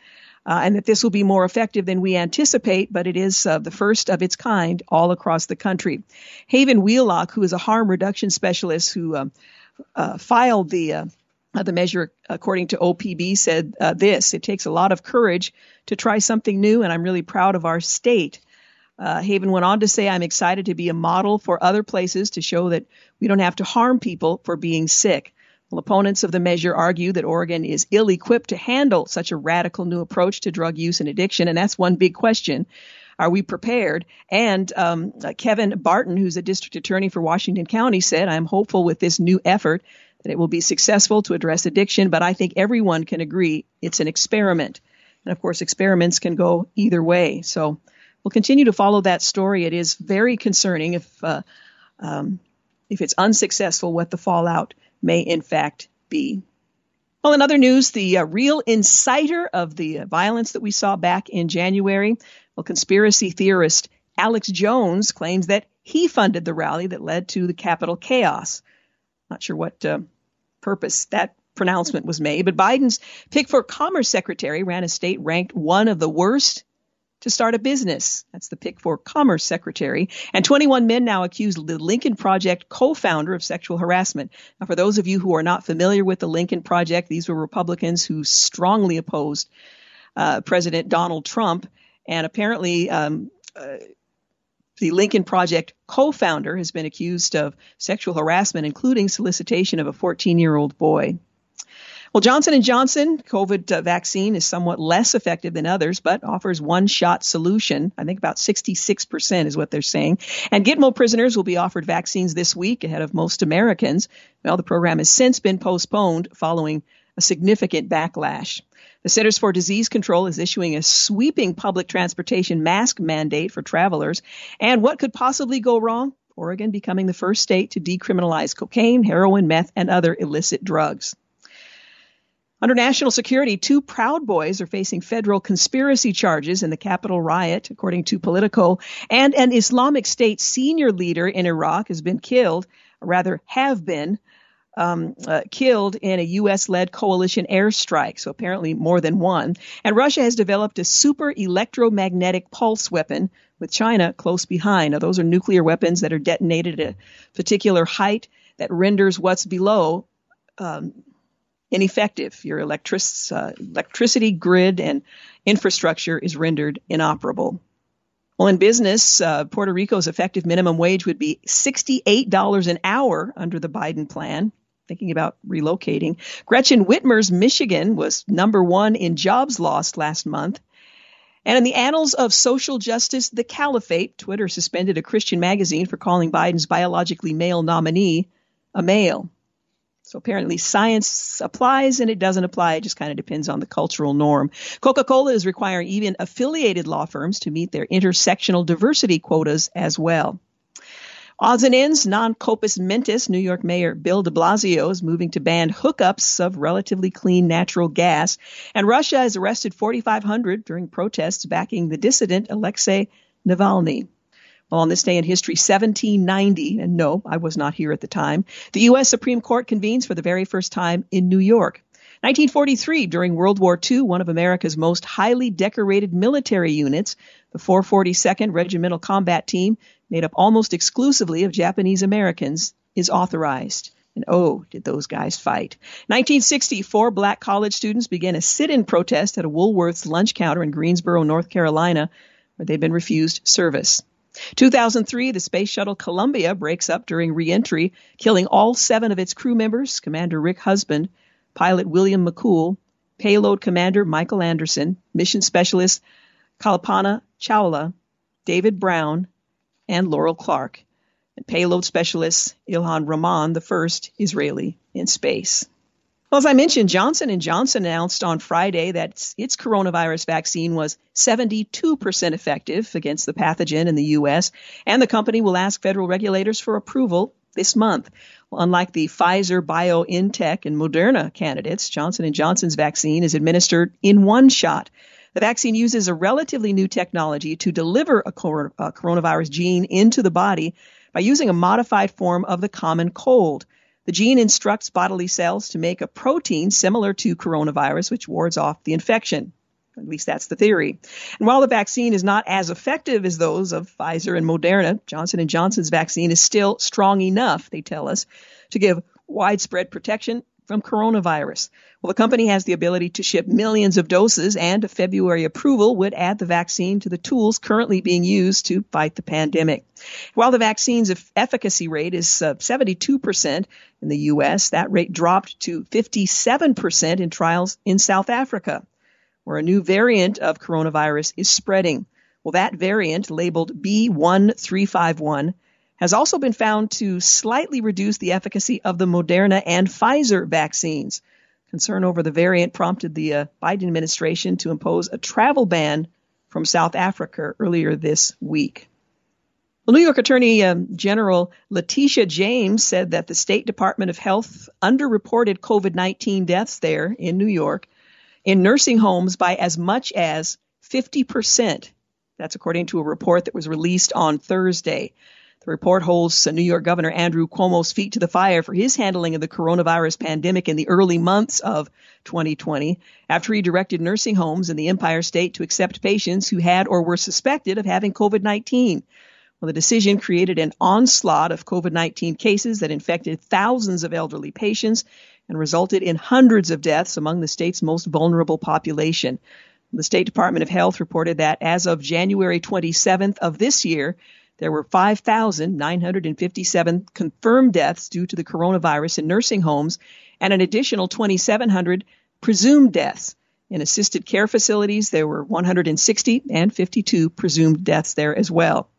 uh, and that this will be more effective than we anticipate, but it is uh, the first of its kind all across the country. Haven Wheelock, who is a harm reduction specialist who um, uh, filed the uh, the measure according to OPB, said uh, this It takes a lot of courage to try something new, and I'm really proud of our state. Uh, Haven went on to say, I'm excited to be a model for other places to show that we don't have to harm people for being sick. Well, opponents of the measure argue that Oregon is ill equipped to handle such a radical new approach to drug use and addiction, and that's one big question. Are we prepared? And um, uh, Kevin Barton, who's a district attorney for Washington County, said, I'm hopeful with this new effort that it will be successful to address addiction, but I think everyone can agree it's an experiment. And of course, experiments can go either way. So we'll continue to follow that story. It is very concerning if, uh, um, if it's unsuccessful, what the fallout may in fact be. Well, in other news, the uh, real inciter of the violence that we saw back in January, well, conspiracy theorist Alex Jones claims that he funded the rally that led to the Capitol chaos. Not sure what uh, purpose that pronouncement was made, but Biden's pick for Commerce Secretary ran a state ranked one of the worst to start a business. That's the pick for Commerce Secretary. And 21 men now accuse the Lincoln Project co-founder of sexual harassment. Now, for those of you who are not familiar with the Lincoln Project, these were Republicans who strongly opposed uh, President Donald Trump. And apparently, um, uh, the Lincoln Project co-founder has been accused of sexual harassment, including solicitation of a 14-year-old boy. Well, Johnson & Johnson COVID uh, vaccine is somewhat less effective than others, but offers one-shot solution. I think about 66% is what they're saying. And Gitmo prisoners will be offered vaccines this week ahead of most Americans. Well, the program has since been postponed following a significant backlash. The Centers for Disease Control is issuing a sweeping public transportation mask mandate for travelers. And what could possibly go wrong? Oregon becoming the first state to decriminalize cocaine, heroin, meth, and other illicit drugs. Under national security, two Proud Boys are facing federal conspiracy charges in the Capitol riot, according to Politico, and an Islamic State senior leader in Iraq has been killed, or rather have been, um, uh, killed in a U.S. led coalition airstrike, so apparently more than one. And Russia has developed a super electromagnetic pulse weapon with China close behind. Now, those are nuclear weapons that are detonated at a particular height that renders what's below um, ineffective. Your electric, uh, electricity grid and infrastructure is rendered inoperable. Well, in business, uh, Puerto Rico's effective minimum wage would be $68 an hour under the Biden plan thinking about relocating. Gretchen Whitmer's Michigan was number one in jobs lost last month. And in the annals of social justice, the caliphate, Twitter suspended a Christian magazine for calling Biden's biologically male nominee a male. So apparently science applies and it doesn't apply. It just kind of depends on the cultural norm. Coca-Cola is requiring even affiliated law firms to meet their intersectional diversity quotas as well. Odds and ends, non compos mentis, New York Mayor Bill de Blasio is moving to ban hookups of relatively clean natural gas. And Russia has arrested 4,500 during protests backing the dissident Alexei Navalny. Well, on this day in history, 1790, and no, I was not here at the time, the U.S. Supreme Court convenes for the very first time in New York. 1943, during World War II, one of America's most highly decorated military units, the 442nd Regimental Combat Team, made up almost exclusively of Japanese Americans, is authorized. And oh, did those guys fight. 1964, black college students began a sit-in protest at a Woolworth's lunch counter in Greensboro, North Carolina, where they'd been refused service. 2003, the Space Shuttle Columbia breaks up during reentry, killing all seven of its crew members, Commander Rick Husband, pilot William McCool, payload commander Michael Anderson, mission specialist Kalpana Chawla, David Brown, and Laurel Clark, and payload specialist Ilan Ramon, the first Israeli in space. Well, as I mentioned, Johnson & Johnson announced on Friday that its coronavirus vaccine was 72% effective against the pathogen in the U.S., and the company will ask federal regulators for approval this month. Well, unlike the Pfizer, BioNTech, and Moderna candidates, Johnson & Johnson's vaccine is administered in one shot the vaccine uses a relatively new technology to deliver a, cor- a coronavirus gene into the body by using a modified form of the common cold. The gene instructs bodily cells to make a protein similar to coronavirus, which wards off the infection. At least that's the theory. And while the vaccine is not as effective as those of Pfizer and Moderna, Johnson & Johnson's vaccine is still strong enough, they tell us, to give widespread protection from coronavirus. Well, the company has the ability to ship millions of doses, and a February approval would add the vaccine to the tools currently being used to fight the pandemic. While the vaccine's efficacy rate is uh, 72% in the U.S., that rate dropped to 57% in trials in South Africa, where a new variant of coronavirus is spreading. Well, that variant, labeled B1351, has also been found to slightly reduce the efficacy of the Moderna and Pfizer vaccines. Concern over the variant prompted the uh, Biden administration to impose a travel ban from South Africa earlier this week. Well, New York Attorney um, General Letitia James said that the State Department of Health underreported COVID 19 deaths there in New York in nursing homes by as much as 50%. That's according to a report that was released on Thursday. The report holds New York Governor Andrew Cuomo's feet to the fire for his handling of the coronavirus pandemic in the early months of 2020 after he directed nursing homes in the Empire State to accept patients who had or were suspected of having COVID-19. Well, the decision created an onslaught of COVID-19 cases that infected thousands of elderly patients and resulted in hundreds of deaths among the state's most vulnerable population. The State Department of Health reported that as of January 27th of this year, there were 5,957 confirmed deaths due to the coronavirus in nursing homes and an additional 2,700 presumed deaths. In assisted care facilities, there were 160 and 52 presumed deaths there as well.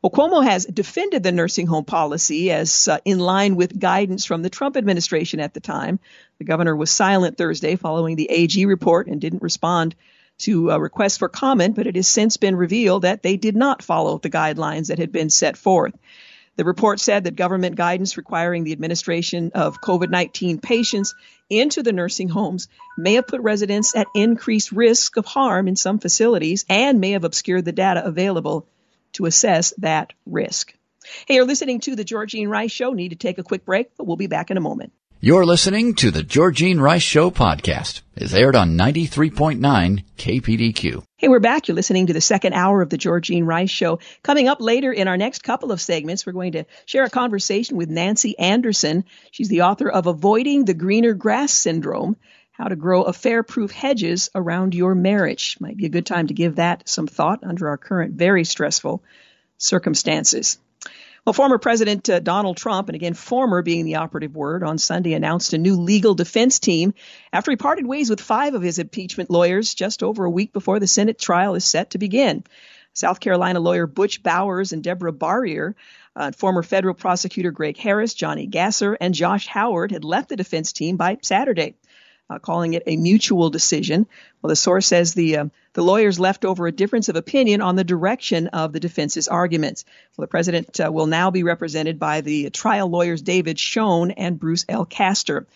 Well, Cuomo has defended the nursing home policy as uh, in line with guidance from the Trump administration at the time. The governor was silent Thursday following the AG report and didn't respond to a request for comment, but it has since been revealed that they did not follow the guidelines that had been set forth. The report said that government guidance requiring the administration of COVID 19 patients into the nursing homes may have put residents at increased risk of harm in some facilities and may have obscured the data available to assess that risk. Hey, you're listening to the Georgene Rice Show. Need to take a quick break, but we'll be back in a moment. You're listening to the Georgene Rice Show podcast. It's aired on 93.9 KPDQ. Hey, we're back. You're listening to the second hour of the Georgene Rice Show. Coming up later in our next couple of segments, we're going to share a conversation with Nancy Anderson. She's the author of Avoiding the Greener Grass Syndrome how to grow affair proof hedges around your marriage. Might be a good time to give that some thought under our current very stressful circumstances. Well, former President uh, Donald Trump, and again, former being the operative word, on Sunday announced a new legal defense team after he parted ways with five of his impeachment lawyers just over a week before the Senate trial is set to begin. South Carolina lawyer Butch Bowers and Deborah Barbier, uh, former federal prosecutor Greg Harris, Johnny Gasser, and Josh Howard had left the defense team by Saturday uh, calling it a mutual decision. Well, the source says the uh, the lawyers left over a difference of opinion on the direction of the defense's arguments. Well, the president uh, will now be represented by the trial lawyers David Schoen and Bruce L. Castor.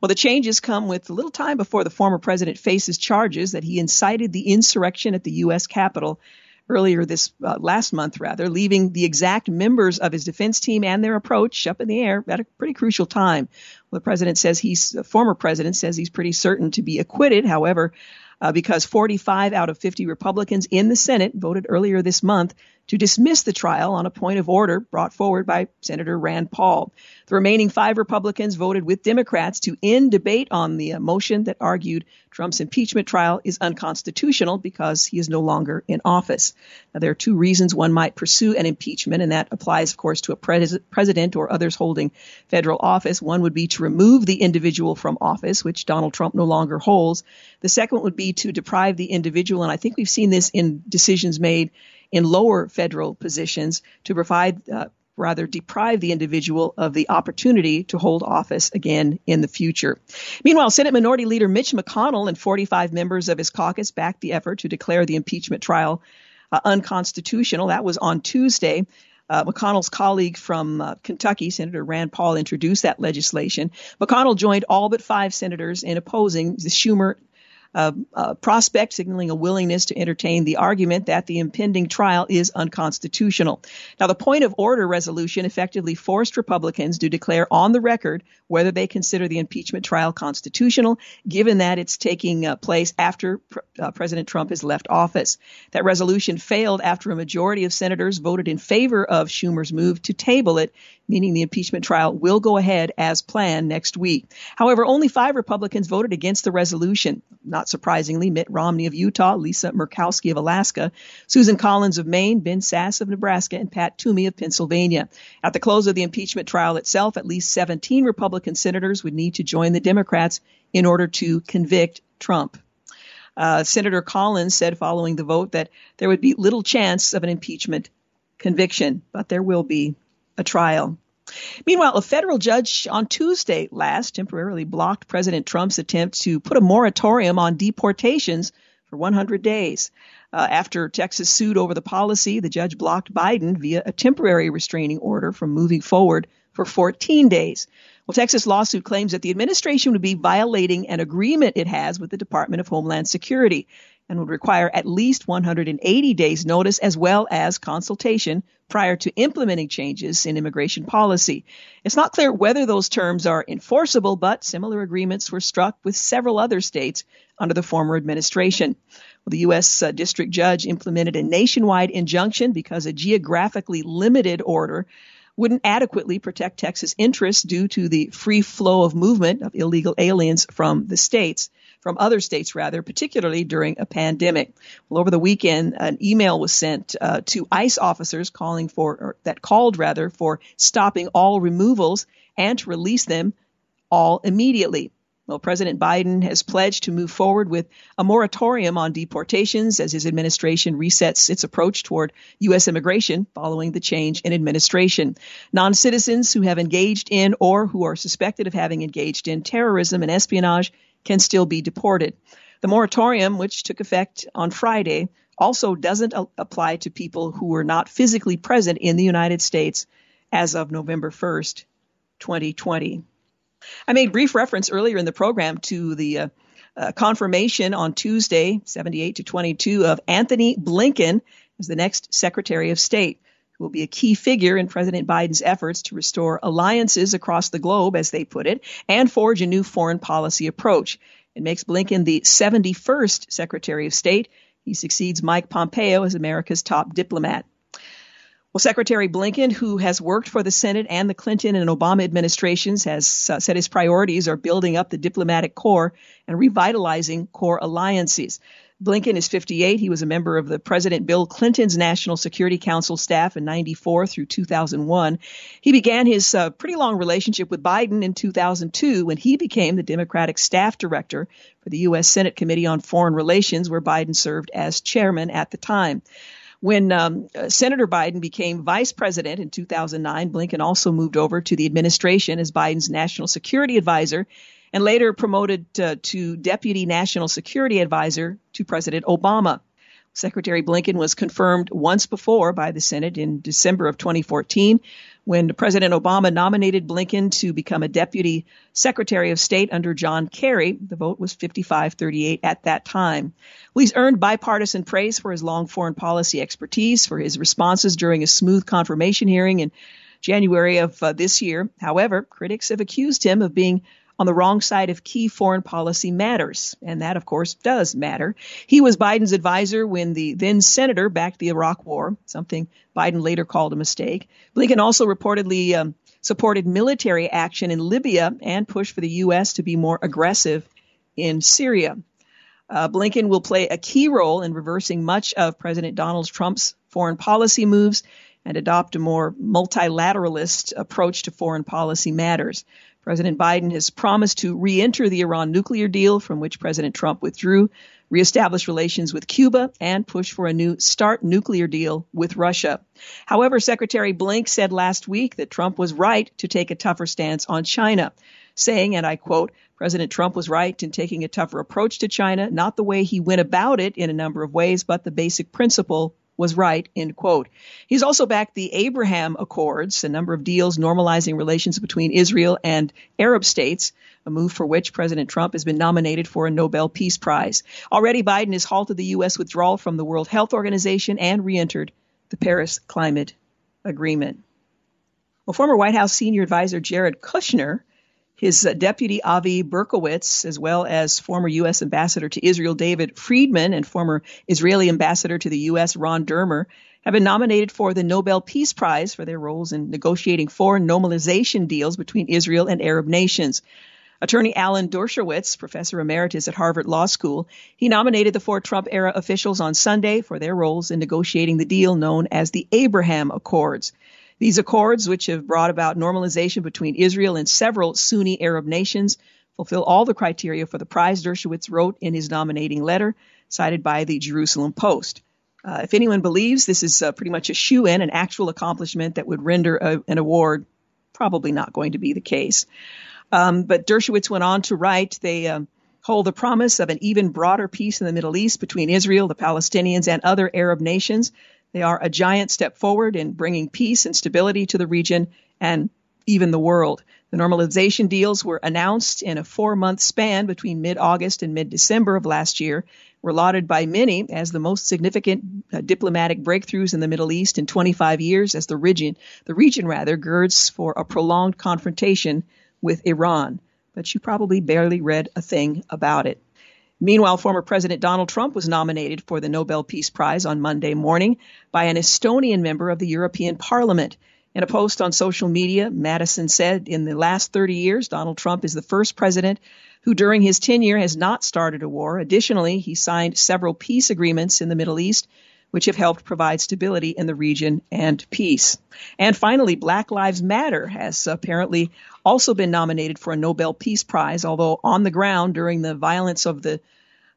Well, the changes come with a little time before the former president faces charges that he incited the insurrection at the U.S. Capitol earlier this uh, last month, rather, leaving the exact members of his defense team and their approach up in the air at a pretty crucial time. Well, the president says he's, the former president says he's pretty certain to be acquitted. However, uh, because 45 out of 50 Republicans in the Senate voted earlier this month to dismiss the trial on a point of order brought forward by Senator Rand Paul. The remaining five Republicans voted with Democrats to end debate on the uh, motion that argued Trump's impeachment trial is unconstitutional because he is no longer in office. Now, there are two reasons one might pursue an impeachment, and that applies, of course, to a pres- president or others holding federal office. One would be to remove the individual from office, which Donald Trump no longer holds. The second would be to deprive the individual, and I think we've seen this in decisions made in lower federal positions to provide, uh, rather deprive the individual of the opportunity to hold office again in the future. Meanwhile, Senate Minority Leader Mitch McConnell and 45 members of his caucus backed the effort to declare the impeachment trial uh, unconstitutional. That was on Tuesday. Uh, McConnell's colleague from uh, Kentucky, Senator Rand Paul, introduced that legislation. McConnell joined all but five senators in opposing the Schumer uh, prospect signaling a willingness to entertain the argument that the impending trial is unconstitutional. Now, the point of order resolution effectively forced Republicans to declare on the record whether they consider the impeachment trial constitutional, given that it's taking uh, place after uh, President Trump has left office. That resolution failed after a majority of senators voted in favor of Schumer's move to table it meaning the impeachment trial will go ahead as planned next week. However, only five Republicans voted against the resolution. Surprisingly, Mitt Romney of Utah, Lisa Murkowski of Alaska, Susan Collins of Maine, Ben Sasse of Nebraska, and Pat Toomey of Pennsylvania. At the close of the impeachment trial itself, at least 17 Republican senators would need to join the Democrats in order to convict Trump. Uh, Senator Collins said following the vote that there would be little chance of an impeachment conviction, but there will be a trial. Meanwhile, a federal judge on Tuesday last temporarily blocked President Trump's attempt to put a moratorium on deportations for 100 days. Uh, after Texas sued over the policy, the judge blocked Biden via a temporary restraining order from moving forward for 14 days. Well, Texas lawsuit claims that the administration would be violating an agreement it has with the Department of Homeland Security and would require at least 180 days notice as well as consultation prior to implementing changes in immigration policy. It's not clear whether those terms are enforceable, but similar agreements were struck with several other states under the former administration. Well, the U.S. Uh, district judge implemented a nationwide injunction because a geographically limited order wouldn't adequately protect Texas interests due to the free flow of movement of illegal aliens from the states from other states, rather, particularly during a pandemic. Well, over the weekend, an email was sent uh, to ICE officers calling for, that called rather, for stopping all removals and to release them all immediately. Well, President Biden has pledged to move forward with a moratorium on deportations as his administration resets its approach toward U.S. immigration following the change in administration. Non citizens who have engaged in or who are suspected of having engaged in terrorism and espionage can still be deported. The moratorium, which took effect on Friday, also doesn't a- apply to people who were not physically present in the United States as of November 1st, 2020. I made brief reference earlier in the program to the uh, uh, confirmation on Tuesday, 78 to 22, of Antony Blinken as the next Secretary of State, who will be a key figure in President Biden's efforts to restore alliances across the globe, as they put it, and forge a new foreign policy approach. It makes Blinken the 71st Secretary of State. He succeeds Mike Pompeo as America's top diplomat. Well, Secretary Blinken, who has worked for the Senate and the Clinton and Obama administrations, has uh, said his priorities are building up the diplomatic corps and revitalizing core alliances. Blinken is 58. He was a member of the President Bill Clinton's National Security Council staff in 94 through 2001. He began his uh, pretty long relationship with Biden in 2002 when he became the Democratic staff director for the U.S. Senate Committee on Foreign Relations, where Biden served as chairman at the time. When um, uh, Senator Biden became vice president in 2009, Blinken also moved over to the administration as Biden's national security advisor and later promoted uh, to deputy national security advisor to President Obama. Secretary Blinken was confirmed once before by the Senate in December of 2014 when President Obama nominated Blinken to become a deputy secretary of state under John Kerry. The vote was 55-38 at that time. Well, he's earned bipartisan praise for his long foreign policy expertise, for his responses during a smooth confirmation hearing in January of uh, this year. However, critics have accused him of being on the wrong side of key foreign policy matters. And that, of course, does matter. He was Biden's advisor when the then senator backed the Iraq war, something Biden later called a mistake. Blinken also reportedly um, supported military action in Libya and pushed for the U.S. to be more aggressive in Syria. Uh, Blinken will play a key role in reversing much of President Donald Trump's foreign policy moves and adopt a more multilateralist approach to foreign policy matters. President Biden has promised to re-enter the Iran nuclear deal from which President Trump withdrew, reestablish relations with Cuba, and push for a new START nuclear deal with Russia. However, Secretary Blink said last week that Trump was right to take a tougher stance on China, saying, and I quote, President Trump was right in taking a tougher approach to China, not the way he went about it in a number of ways, but the basic principle was right, end quote. He's also backed the Abraham Accords, a number of deals normalizing relations between Israel and Arab states, a move for which President Trump has been nominated for a Nobel Peace Prize. Already, Biden has halted the U.S. withdrawal from the World Health Organization and re-entered the Paris Climate Agreement. Well, former White House senior advisor Jared Kushner his uh, deputy Avi Berkowitz, as well as former U.S. Ambassador to Israel David Friedman and former Israeli Ambassador to the U.S. Ron Dermer, have been nominated for the Nobel Peace Prize for their roles in negotiating foreign normalization deals between Israel and Arab nations. Attorney Alan Dershowitz, professor emeritus at Harvard Law School, he nominated the four Trump era officials on Sunday for their roles in negotiating the deal known as the Abraham Accords. These accords, which have brought about normalization between Israel and several Sunni Arab nations, fulfill all the criteria for the prize Dershowitz wrote in his nominating letter, cited by the Jerusalem Post. Uh, if anyone believes this is uh, pretty much a shoe in, an actual accomplishment that would render a, an award, probably not going to be the case. Um, but Dershowitz went on to write, they um, hold the promise of an even broader peace in the Middle East between Israel, the Palestinians, and other Arab nations they are a giant step forward in bringing peace and stability to the region and even the world. The normalization deals were announced in a four month span between mid August and mid December of last year, were lauded by many as the most significant uh, diplomatic breakthroughs in the Middle East in 25 years as the region, the region rather, girds for a prolonged confrontation with Iran. But you probably barely read a thing about it. Meanwhile, former President Donald Trump was nominated for the Nobel Peace Prize on Monday morning by an Estonian member of the European Parliament. In a post on social media, Madison said, In the last 30 years, Donald Trump is the first president who, during his tenure, has not started a war. Additionally, he signed several peace agreements in the Middle East which have helped provide stability in the region and peace. And finally, Black Lives Matter has apparently also been nominated for a Nobel Peace Prize, although on the ground during the violence of the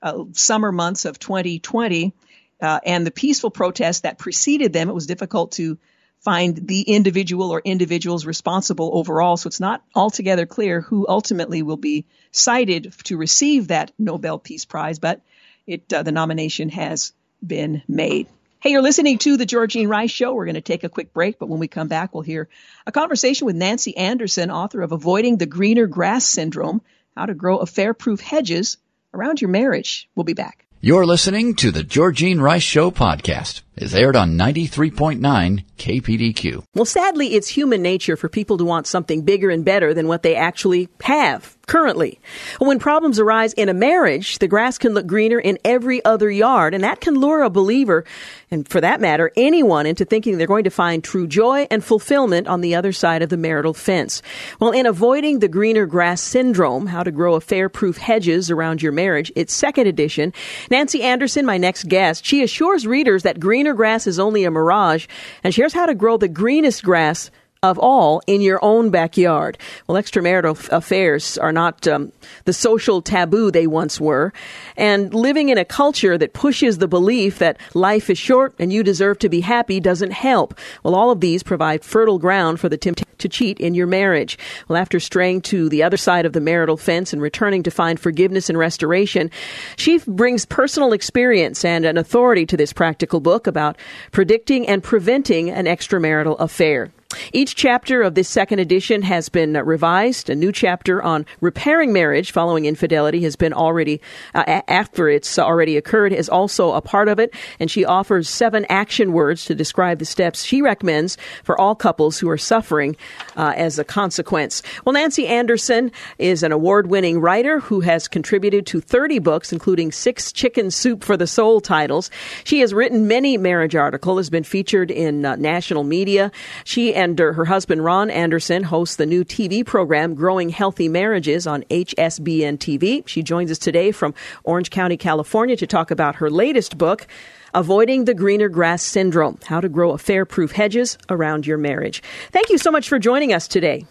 uh, summer months of 2020 uh, and the peaceful protests that preceded them, it was difficult to find the individual or individuals responsible overall. So it's not altogether clear who ultimately will be cited to receive that Nobel Peace Prize, but it uh, the nomination has been made. Hey, you're listening to the Georgene Rice Show. We're going to take a quick break, but when we come back, we'll hear a conversation with Nancy Anderson, author of Avoiding the Greener Grass Syndrome How to Grow Affair Proof Hedges Around Your Marriage. We'll be back. You're listening to the Georgene Rice Show podcast. It's aired on 93.9 KPDQ. Well, sadly, it's human nature for people to want something bigger and better than what they actually have currently. When problems arise in a marriage, the grass can look greener in every other yard, and that can lure a believer, and for that matter, anyone, into thinking they're going to find true joy and fulfillment on the other side of the marital fence. Well, in avoiding the greener grass syndrome, how to grow affair proof hedges around your marriage, its second edition, Nancy Anderson, my next guest, she assures readers that greener grass is only a mirage and shares how to grow the greenest grass of all in your own backyard. Well, extramarital affairs are not um, the social taboo they once were. And living in a culture that pushes the belief that life is short and you deserve to be happy doesn't help. Well, all of these provide fertile ground for the temptation to cheat in your marriage. Well, after straying to the other side of the marital fence and returning to find forgiveness and restoration, she brings personal experience and an authority to this practical book about predicting and preventing an extramarital affair. Each chapter of this second edition has been revised. A new chapter on repairing marriage following infidelity has been already, uh, after it's already occurred, is also a part of it. And she offers seven action words to describe the steps she recommends for all couples who are suffering uh, as a consequence. Well, Nancy Anderson is an award winning writer who has contributed to 30 books, including six Chicken Soup for the Soul titles. She has written many marriage articles, has been featured in uh, national media. She and her husband Ron Anderson hosts the new TV program Growing Healthy Marriages on HSBN TV. She joins us today from Orange County, California to talk about her latest book, Avoiding the Greener Grass Syndrome How to Grow Affair Proof Hedges Around Your Marriage. Thank you so much for joining us today.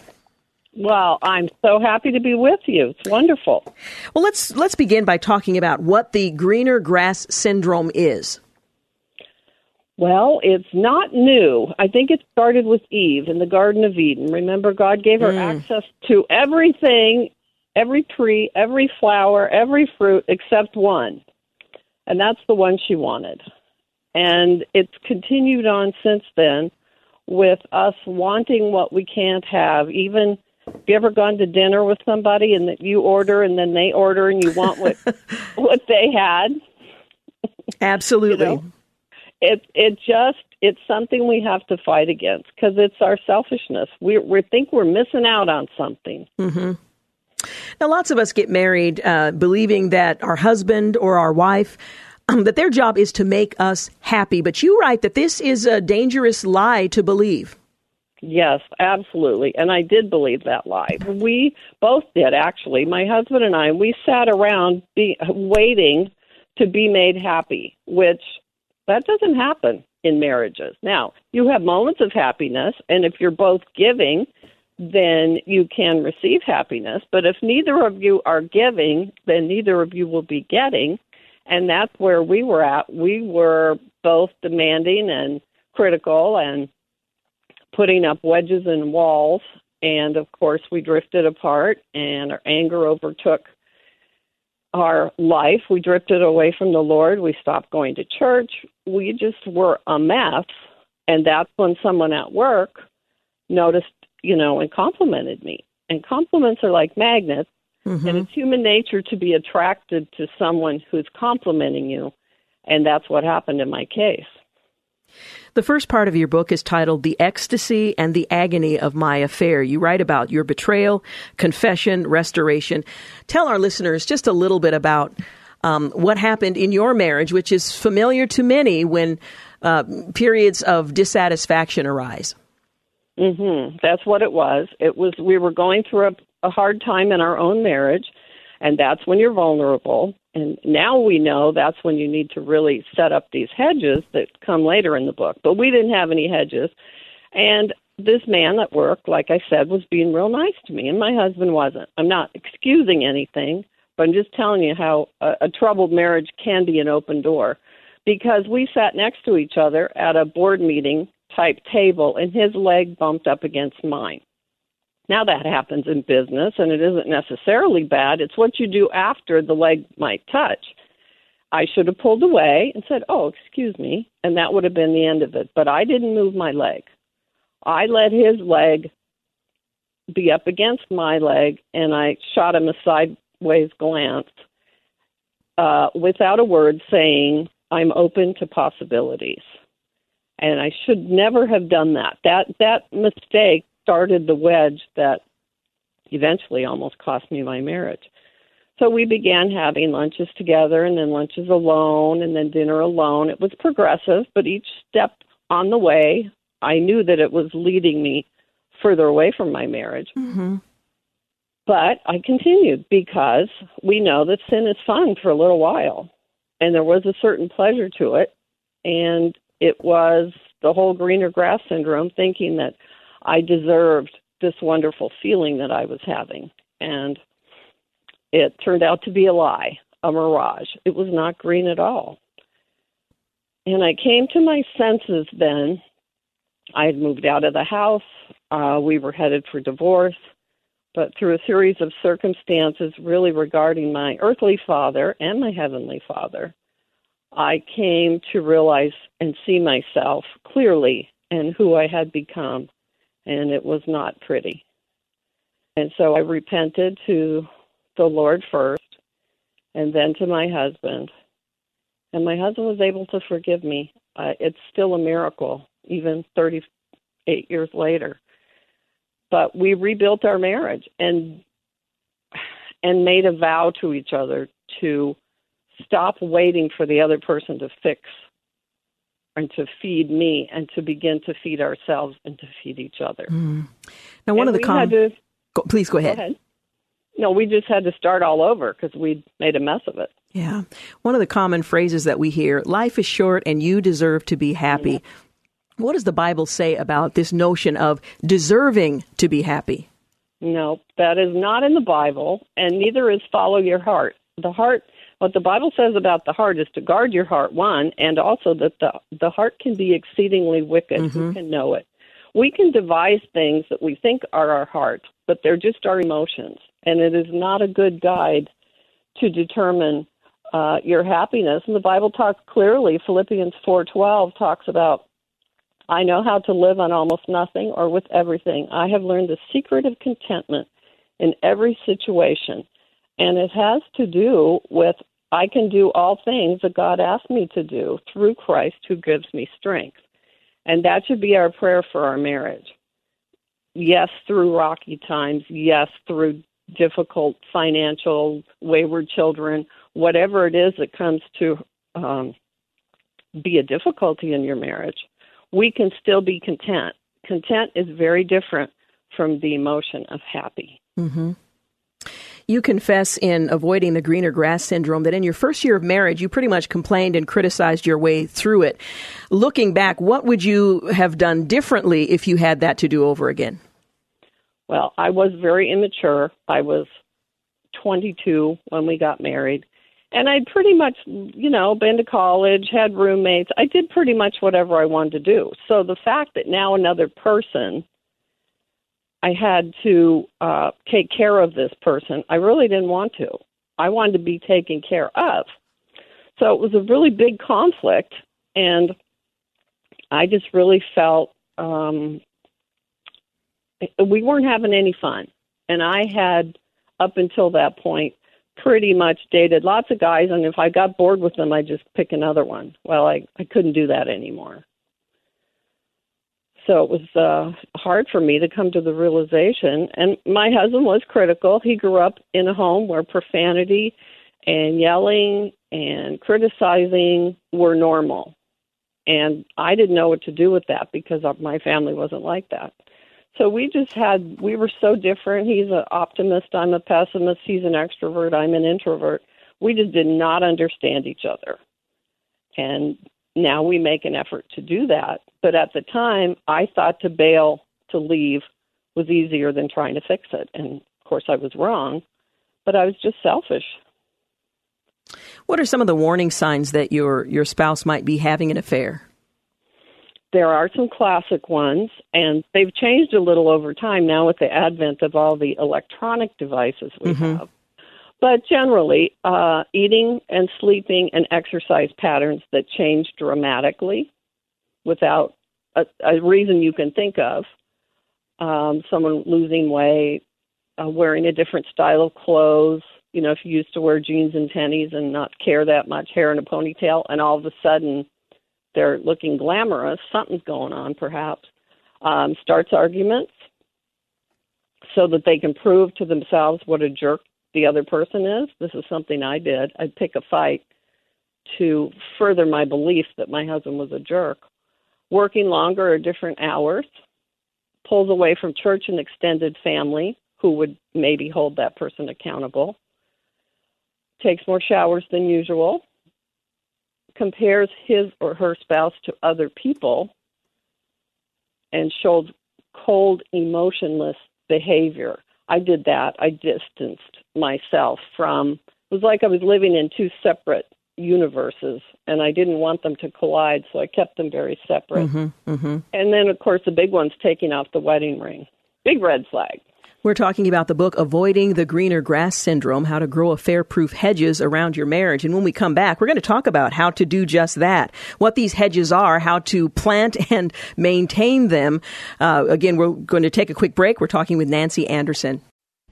Well, I'm so happy to be with you. It's wonderful. Well, let's let's begin by talking about what the greener grass syndrome is. Well, it's not new. I think it started with Eve in the Garden of Eden. Remember, God gave her mm. access to everything, every tree, every flower, every fruit except one. And that's the one she wanted. And it's continued on since then with us wanting what we can't have. Even have you ever gone to dinner with somebody and that you order and then they order and you want what what they had? Absolutely. You know? It it just it's something we have to fight against because it's our selfishness. We we think we're missing out on something. Mm-hmm. Now, lots of us get married uh, believing that our husband or our wife. Um, that their job is to make us happy. But you write that this is a dangerous lie to believe. Yes, absolutely. And I did believe that lie. We both did, actually. My husband and I, we sat around be, waiting to be made happy, which that doesn't happen in marriages. Now, you have moments of happiness, and if you're both giving, then you can receive happiness. But if neither of you are giving, then neither of you will be getting. And that's where we were at. We were both demanding and critical and putting up wedges and walls. And of course, we drifted apart, and our anger overtook our life. We drifted away from the Lord. We stopped going to church. We just were a mess. And that's when someone at work noticed, you know, and complimented me. And compliments are like magnets. Mm-hmm. And it's human nature to be attracted to someone who's complimenting you. And that's what happened in my case. The first part of your book is titled The Ecstasy and the Agony of My Affair. You write about your betrayal, confession, restoration. Tell our listeners just a little bit about um, what happened in your marriage, which is familiar to many when uh, periods of dissatisfaction arise. Mm-hmm. That's what it was. It was we were going through a, a hard time in our own marriage, and that's when you're vulnerable. And now we know that's when you need to really set up these hedges that come later in the book. But we didn't have any hedges. And this man at work, like I said, was being real nice to me, and my husband wasn't. I'm not excusing anything, but I'm just telling you how a, a troubled marriage can be an open door. Because we sat next to each other at a board meeting type table, and his leg bumped up against mine. Now that happens in business, and it isn't necessarily bad. It's what you do after the leg might touch. I should have pulled away and said, "Oh, excuse me," and that would have been the end of it. But I didn't move my leg. I let his leg be up against my leg, and I shot him a sideways glance uh, without a word, saying, "I'm open to possibilities." And I should never have done that. That that mistake started the wedge that eventually almost cost me my marriage. So we began having lunches together and then lunches alone and then dinner alone. It was progressive, but each step on the way, I knew that it was leading me further away from my marriage. Mm-hmm. But I continued because we know that sin is fun for a little while. And there was a certain pleasure to it. And it was the whole greener grass syndrome, thinking that I deserved this wonderful feeling that I was having. And it turned out to be a lie, a mirage. It was not green at all. And I came to my senses then. I had moved out of the house. Uh, we were headed for divorce. But through a series of circumstances, really regarding my earthly father and my heavenly father, I came to realize and see myself clearly and who I had become and it was not pretty. And so I repented to the Lord first and then to my husband. And my husband was able to forgive me. Uh, it's still a miracle, even 38 years later. But we rebuilt our marriage and and made a vow to each other to stop waiting for the other person to fix and to feed me and to begin to feed ourselves and to feed each other. Mm. Now, one and of the com- to, go, please go ahead. go ahead. No, we just had to start all over because we made a mess of it. Yeah. One of the common phrases that we hear life is short and you deserve to be happy. What does the Bible say about this notion of deserving to be happy? No, that is not in the Bible, and neither is follow your heart. The heart what the Bible says about the heart is to guard your heart, one, and also that the, the heart can be exceedingly wicked. Mm-hmm. Who can know it? We can devise things that we think are our heart, but they're just our emotions. And it is not a good guide to determine uh, your happiness. And the Bible talks clearly, Philippians 4.12 talks about, I know how to live on almost nothing or with everything. I have learned the secret of contentment in every situation. And it has to do with I can do all things that God asked me to do through Christ who gives me strength. And that should be our prayer for our marriage. Yes, through rocky times. Yes, through difficult financial, wayward children, whatever it is that comes to um, be a difficulty in your marriage, we can still be content. Content is very different from the emotion of happy. Mm-hmm. You confess in Avoiding the Greener Grass Syndrome that in your first year of marriage, you pretty much complained and criticized your way through it. Looking back, what would you have done differently if you had that to do over again? Well, I was very immature. I was 22 when we got married. And I'd pretty much, you know, been to college, had roommates. I did pretty much whatever I wanted to do. So the fact that now another person I had to uh, take care of this person. I really didn't want to. I wanted to be taken care of. So it was a really big conflict, and I just really felt um, we weren't having any fun. And I had, up until that point, pretty much dated lots of guys, and if I got bored with them, I'd just pick another one. Well, I, I couldn't do that anymore. So it was uh, hard for me to come to the realization. And my husband was critical. He grew up in a home where profanity and yelling and criticizing were normal. And I didn't know what to do with that because my family wasn't like that. So we just had, we were so different. He's an optimist. I'm a pessimist. He's an extrovert. I'm an introvert. We just did not understand each other. And now we make an effort to do that. But at the time, I thought to bail, to leave, was easier than trying to fix it. And of course, I was wrong, but I was just selfish. What are some of the warning signs that your your spouse might be having an affair? There are some classic ones, and they've changed a little over time now with the advent of all the electronic devices we mm-hmm. have. But generally, uh, eating and sleeping and exercise patterns that change dramatically without a, a reason you can think of. Um, someone losing weight, uh, wearing a different style of clothes. You know, if you used to wear jeans and tennies and not care that much, hair in a ponytail, and all of a sudden they're looking glamorous, something's going on perhaps. Um, starts arguments so that they can prove to themselves what a jerk the other person is. This is something I did. I'd pick a fight to further my belief that my husband was a jerk. Working longer or different hours, pulls away from church and extended family, who would maybe hold that person accountable, takes more showers than usual, compares his or her spouse to other people, and showed cold, emotionless behavior. I did that. I distanced myself from. It was like I was living in two separate universes, and I didn't want them to collide, so I kept them very separate. Mm-hmm, mm-hmm. And then, of course, the big one's taking off the wedding ring. Big red flag. We're talking about the book Avoiding the Greener Grass Syndrome How to Grow Affair Proof Hedges Around Your Marriage. And when we come back, we're going to talk about how to do just that, what these hedges are, how to plant and maintain them. Uh, again, we're going to take a quick break. We're talking with Nancy Anderson.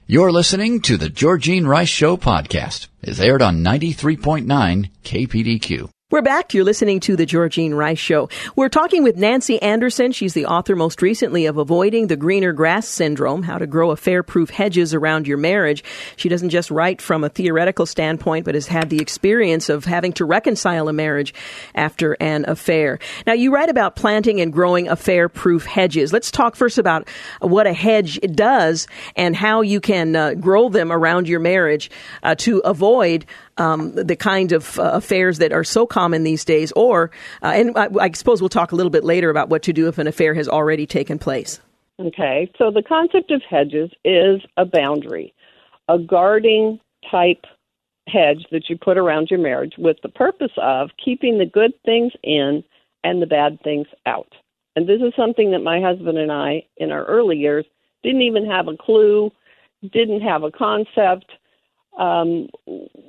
You're listening to the Georgene Rice Show podcast. It's aired on 93.9 KPDQ. We're back. You're listening to the Georgene Rice Show. We're talking with Nancy Anderson. She's the author most recently of Avoiding the Greener Grass Syndrome, How to Grow Affair Proof Hedges Around Your Marriage. She doesn't just write from a theoretical standpoint, but has had the experience of having to reconcile a marriage after an affair. Now, you write about planting and growing affair proof hedges. Let's talk first about what a hedge does and how you can uh, grow them around your marriage uh, to avoid um, the kind of uh, affairs that are so common these days, or, uh, and I, I suppose we'll talk a little bit later about what to do if an affair has already taken place. Okay, so the concept of hedges is a boundary, a guarding type hedge that you put around your marriage with the purpose of keeping the good things in and the bad things out. And this is something that my husband and I, in our early years, didn't even have a clue, didn't have a concept um,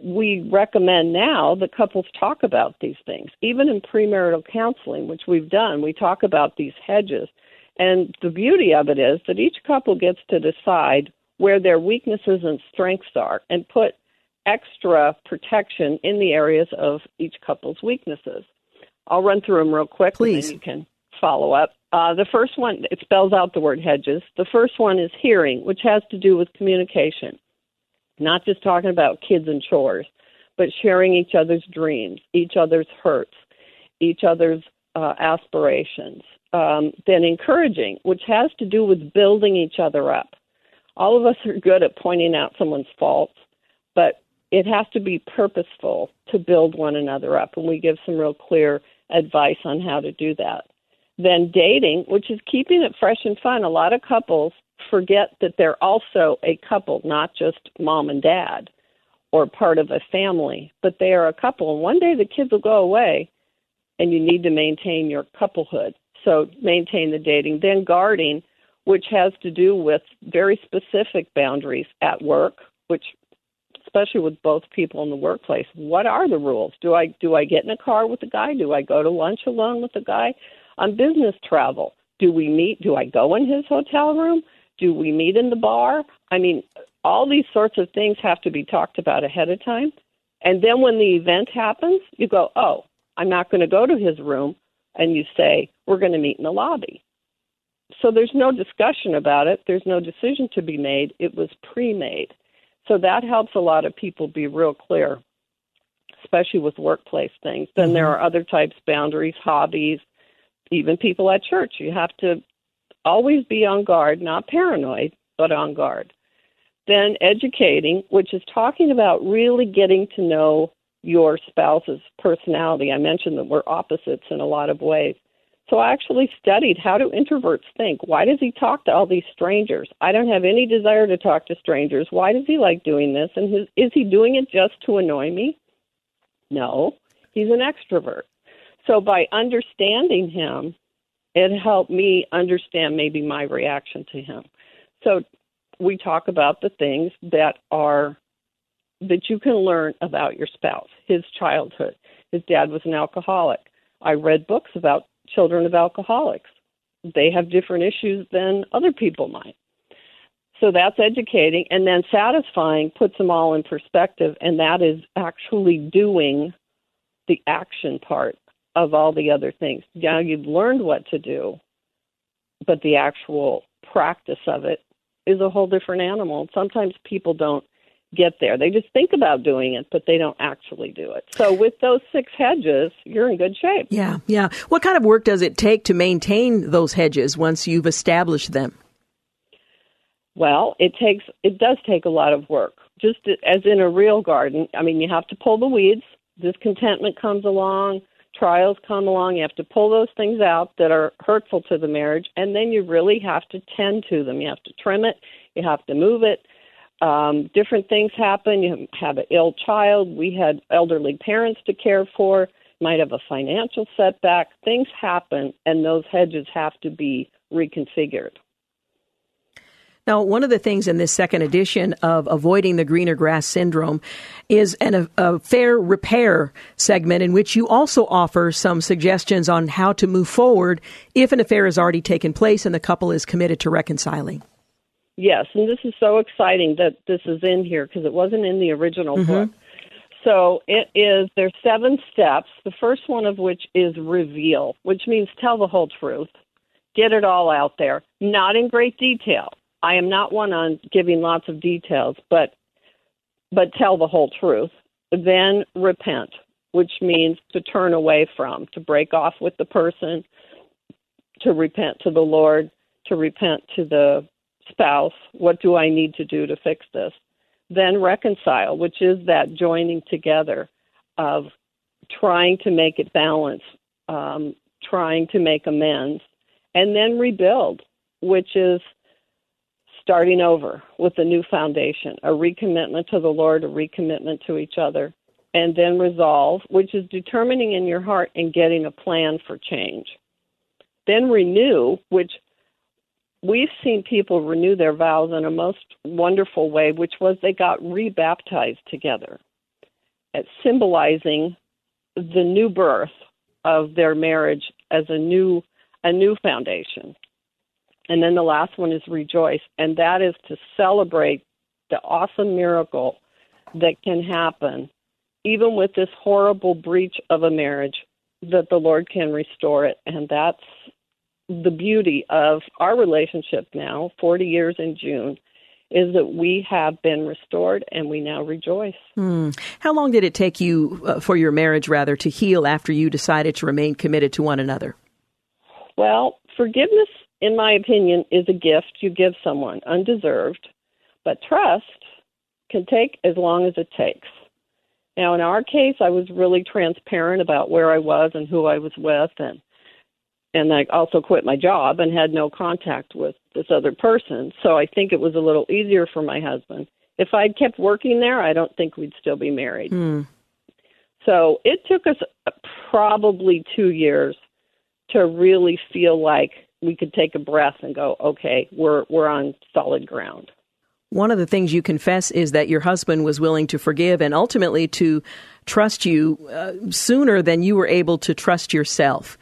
we recommend now that couples talk about these things. Even in premarital counseling, which we've done, we talk about these hedges. And the beauty of it is that each couple gets to decide where their weaknesses and strengths are and put extra protection in the areas of each couple's weaknesses. I'll run through them real quick Please. and you can follow up. Uh, the first one, it spells out the word hedges. The first one is hearing, which has to do with communication not just talking about kids and chores, but sharing each other's dreams, each other's hurts, each other's uh, aspirations. Um, then encouraging, which has to do with building each other up. All of us are good at pointing out someone's faults, but it has to be purposeful to build one another up, and we give some real clear advice on how to do that. Then dating, which is keeping it fresh and fun. A lot of couples forget that they're also a couple, not just mom and dad or part of a family, but they are a couple. And one day the kids will go away and you need to maintain your couplehood. So maintain the dating. Then guarding, which has to do with very specific boundaries at work, which especially with both people in the workplace, what are the rules? Do I do I get in a car with a guy? Do I go to lunch alone with a guy? On business travel, do we meet? Do I go in his hotel room? Do we meet in the bar? I mean, all these sorts of things have to be talked about ahead of time. And then when the event happens, you go, oh, I'm not going to go to his room. And you say, we're going to meet in the lobby. So there's no discussion about it. There's no decision to be made. It was pre made. So that helps a lot of people be real clear, especially with workplace things. Then mm-hmm. there are other types, boundaries, hobbies, even people at church. You have to always be on guard, not paranoid, but on guard. then educating, which is talking about really getting to know your spouse's personality. I mentioned that we're opposites in a lot of ways. So I actually studied how do introverts think? Why does he talk to all these strangers? I don't have any desire to talk to strangers. Why does he like doing this? And his, is he doing it just to annoy me? No, he's an extrovert. So by understanding him, it helped me understand maybe my reaction to him. So we talk about the things that are that you can learn about your spouse, his childhood. His dad was an alcoholic. I read books about children of alcoholics. They have different issues than other people might. So that's educating and then satisfying puts them all in perspective, and that is actually doing the action part of all the other things. Now you've learned what to do, but the actual practice of it is a whole different animal. Sometimes people don't get there. They just think about doing it, but they don't actually do it. So with those six hedges, you're in good shape. Yeah, yeah. What kind of work does it take to maintain those hedges once you've established them? Well, it takes it does take a lot of work. Just as in a real garden, I mean, you have to pull the weeds. Discontentment comes along, trials come along. You have to pull those things out that are hurtful to the marriage, and then you really have to tend to them. You have to trim it, you have to move it, um, different things happen. You have an ill child. We had elderly parents to care for. Might have a financial setback. Things happen, and those hedges have to be reconfigured. Now, one of the things in this second edition of Avoiding the Greener Grass Syndrome is an affair repair segment in which you also offer some suggestions on how to move forward if an affair has already taken place and the couple is committed to reconciling. Yes, and this is so exciting that this is in here because it wasn't in the original mm-hmm. book. So it is there's seven steps. The first one of which is reveal, which means tell the whole truth. Get it all out there, not in great detail. I am not one on giving lots of details, but but tell the whole truth. Then repent, which means to turn away from, to break off with the person, to repent to the Lord, to repent to the spouse, what do I need to do to fix this? Then reconcile, which is that joining together of trying to make it balance, um, trying to make amends, and then rebuild, which is starting over with a new foundation, a recommitment to the Lord, a recommitment to each other, and then resolve, which is determining in your heart and getting a plan for change. Then renew, which we've seen people renew their vows in a most wonderful way, which was they got rebaptized together, symbolizing the new birth of their marriage as a new a new foundation. And then the last one is rejoice, and that is to celebrate the awesome miracle that can happen even with this horrible breach of a marriage that the Lord can restore it and that's the beauty of our relationship now, 40 years in June, is that we have been restored and we now rejoice. Hmm. How long did it take you, uh, for your marriage rather, to heal after you decided to remain committed to one another? Well, forgiveness, in my opinion, is a gift you give someone, undeserved, but trust can take as long as it takes. Now, in our case, I was really transparent about where I was and who I was with, and and I also quit my job and had no contact with this other person. So I think it was a little easier for my husband. If I'd kept working there, I don't think we'd still be married. Mm. So it took us probably two years to really feel like we could take a breath and go, okay, we're we're on solid ground. One of the things you confess is that your husband was willing to forgive and ultimately to trust you uh, sooner than you were able to trust yourself.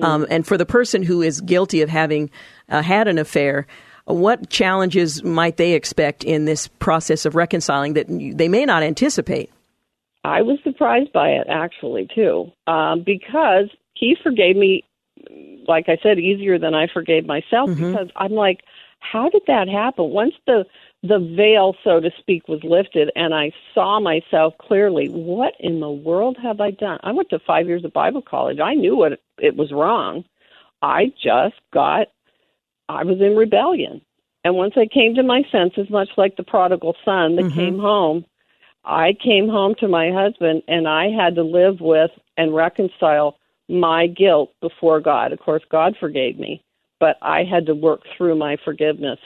Um, and for the person who is guilty of having uh, had an affair, what challenges might they expect in this process of reconciling that they may not anticipate? I was surprised by it actually too, um, because he forgave me, like I said, easier than I forgave myself. Mm-hmm. Because I'm like, how did that happen? Once the the veil, so to speak, was lifted, and I saw myself clearly. What in the world have I done? I went to five years of Bible college. I knew what it was wrong. I just got, I was in rebellion. And once I came to my senses, much like the prodigal son that Mm-hmm. came home, I came home to my husband and I had to live with and reconcile my guilt before God. Of course, God forgave me, but I had to work through my forgiveness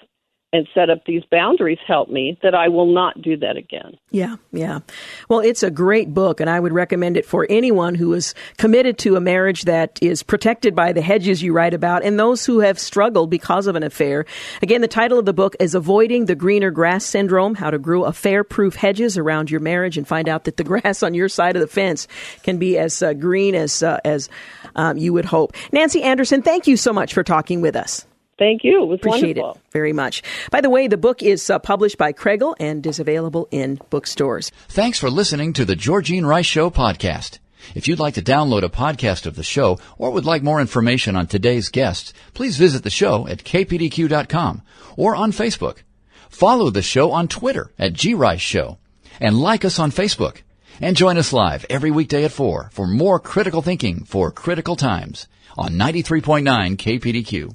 and set up these boundaries help me that I will not do that again. Yeah, yeah. Well, it's a great book, and I would recommend it for anyone who is committed to a marriage that is protected by the hedges you write about and those who have struggled because of an affair. Again, the title of the book is Avoiding the Greener Grass Syndrome How to Grow Affair Proof Hedges Around Your Marriage and Find Out that the Grass on Your Side of the Fence can be as uh, green as, uh, as um, you would hope. Nancy Anderson, thank you so much for talking with us. Thank you. It was Appreciate wonderful. it very much. By the way, the book is uh, published by Kregel and is available in bookstores. Thanks for listening to the Georgene Rice Show podcast. If you'd like to download a podcast of the show or would like more information on today's guests, please visit the show at kpdq.com or on Facebook. Follow the show on Twitter at grice show and like us on Facebook. And join us live every weekday at 4 for more critical thinking for critical times on 93.9 KPDQ.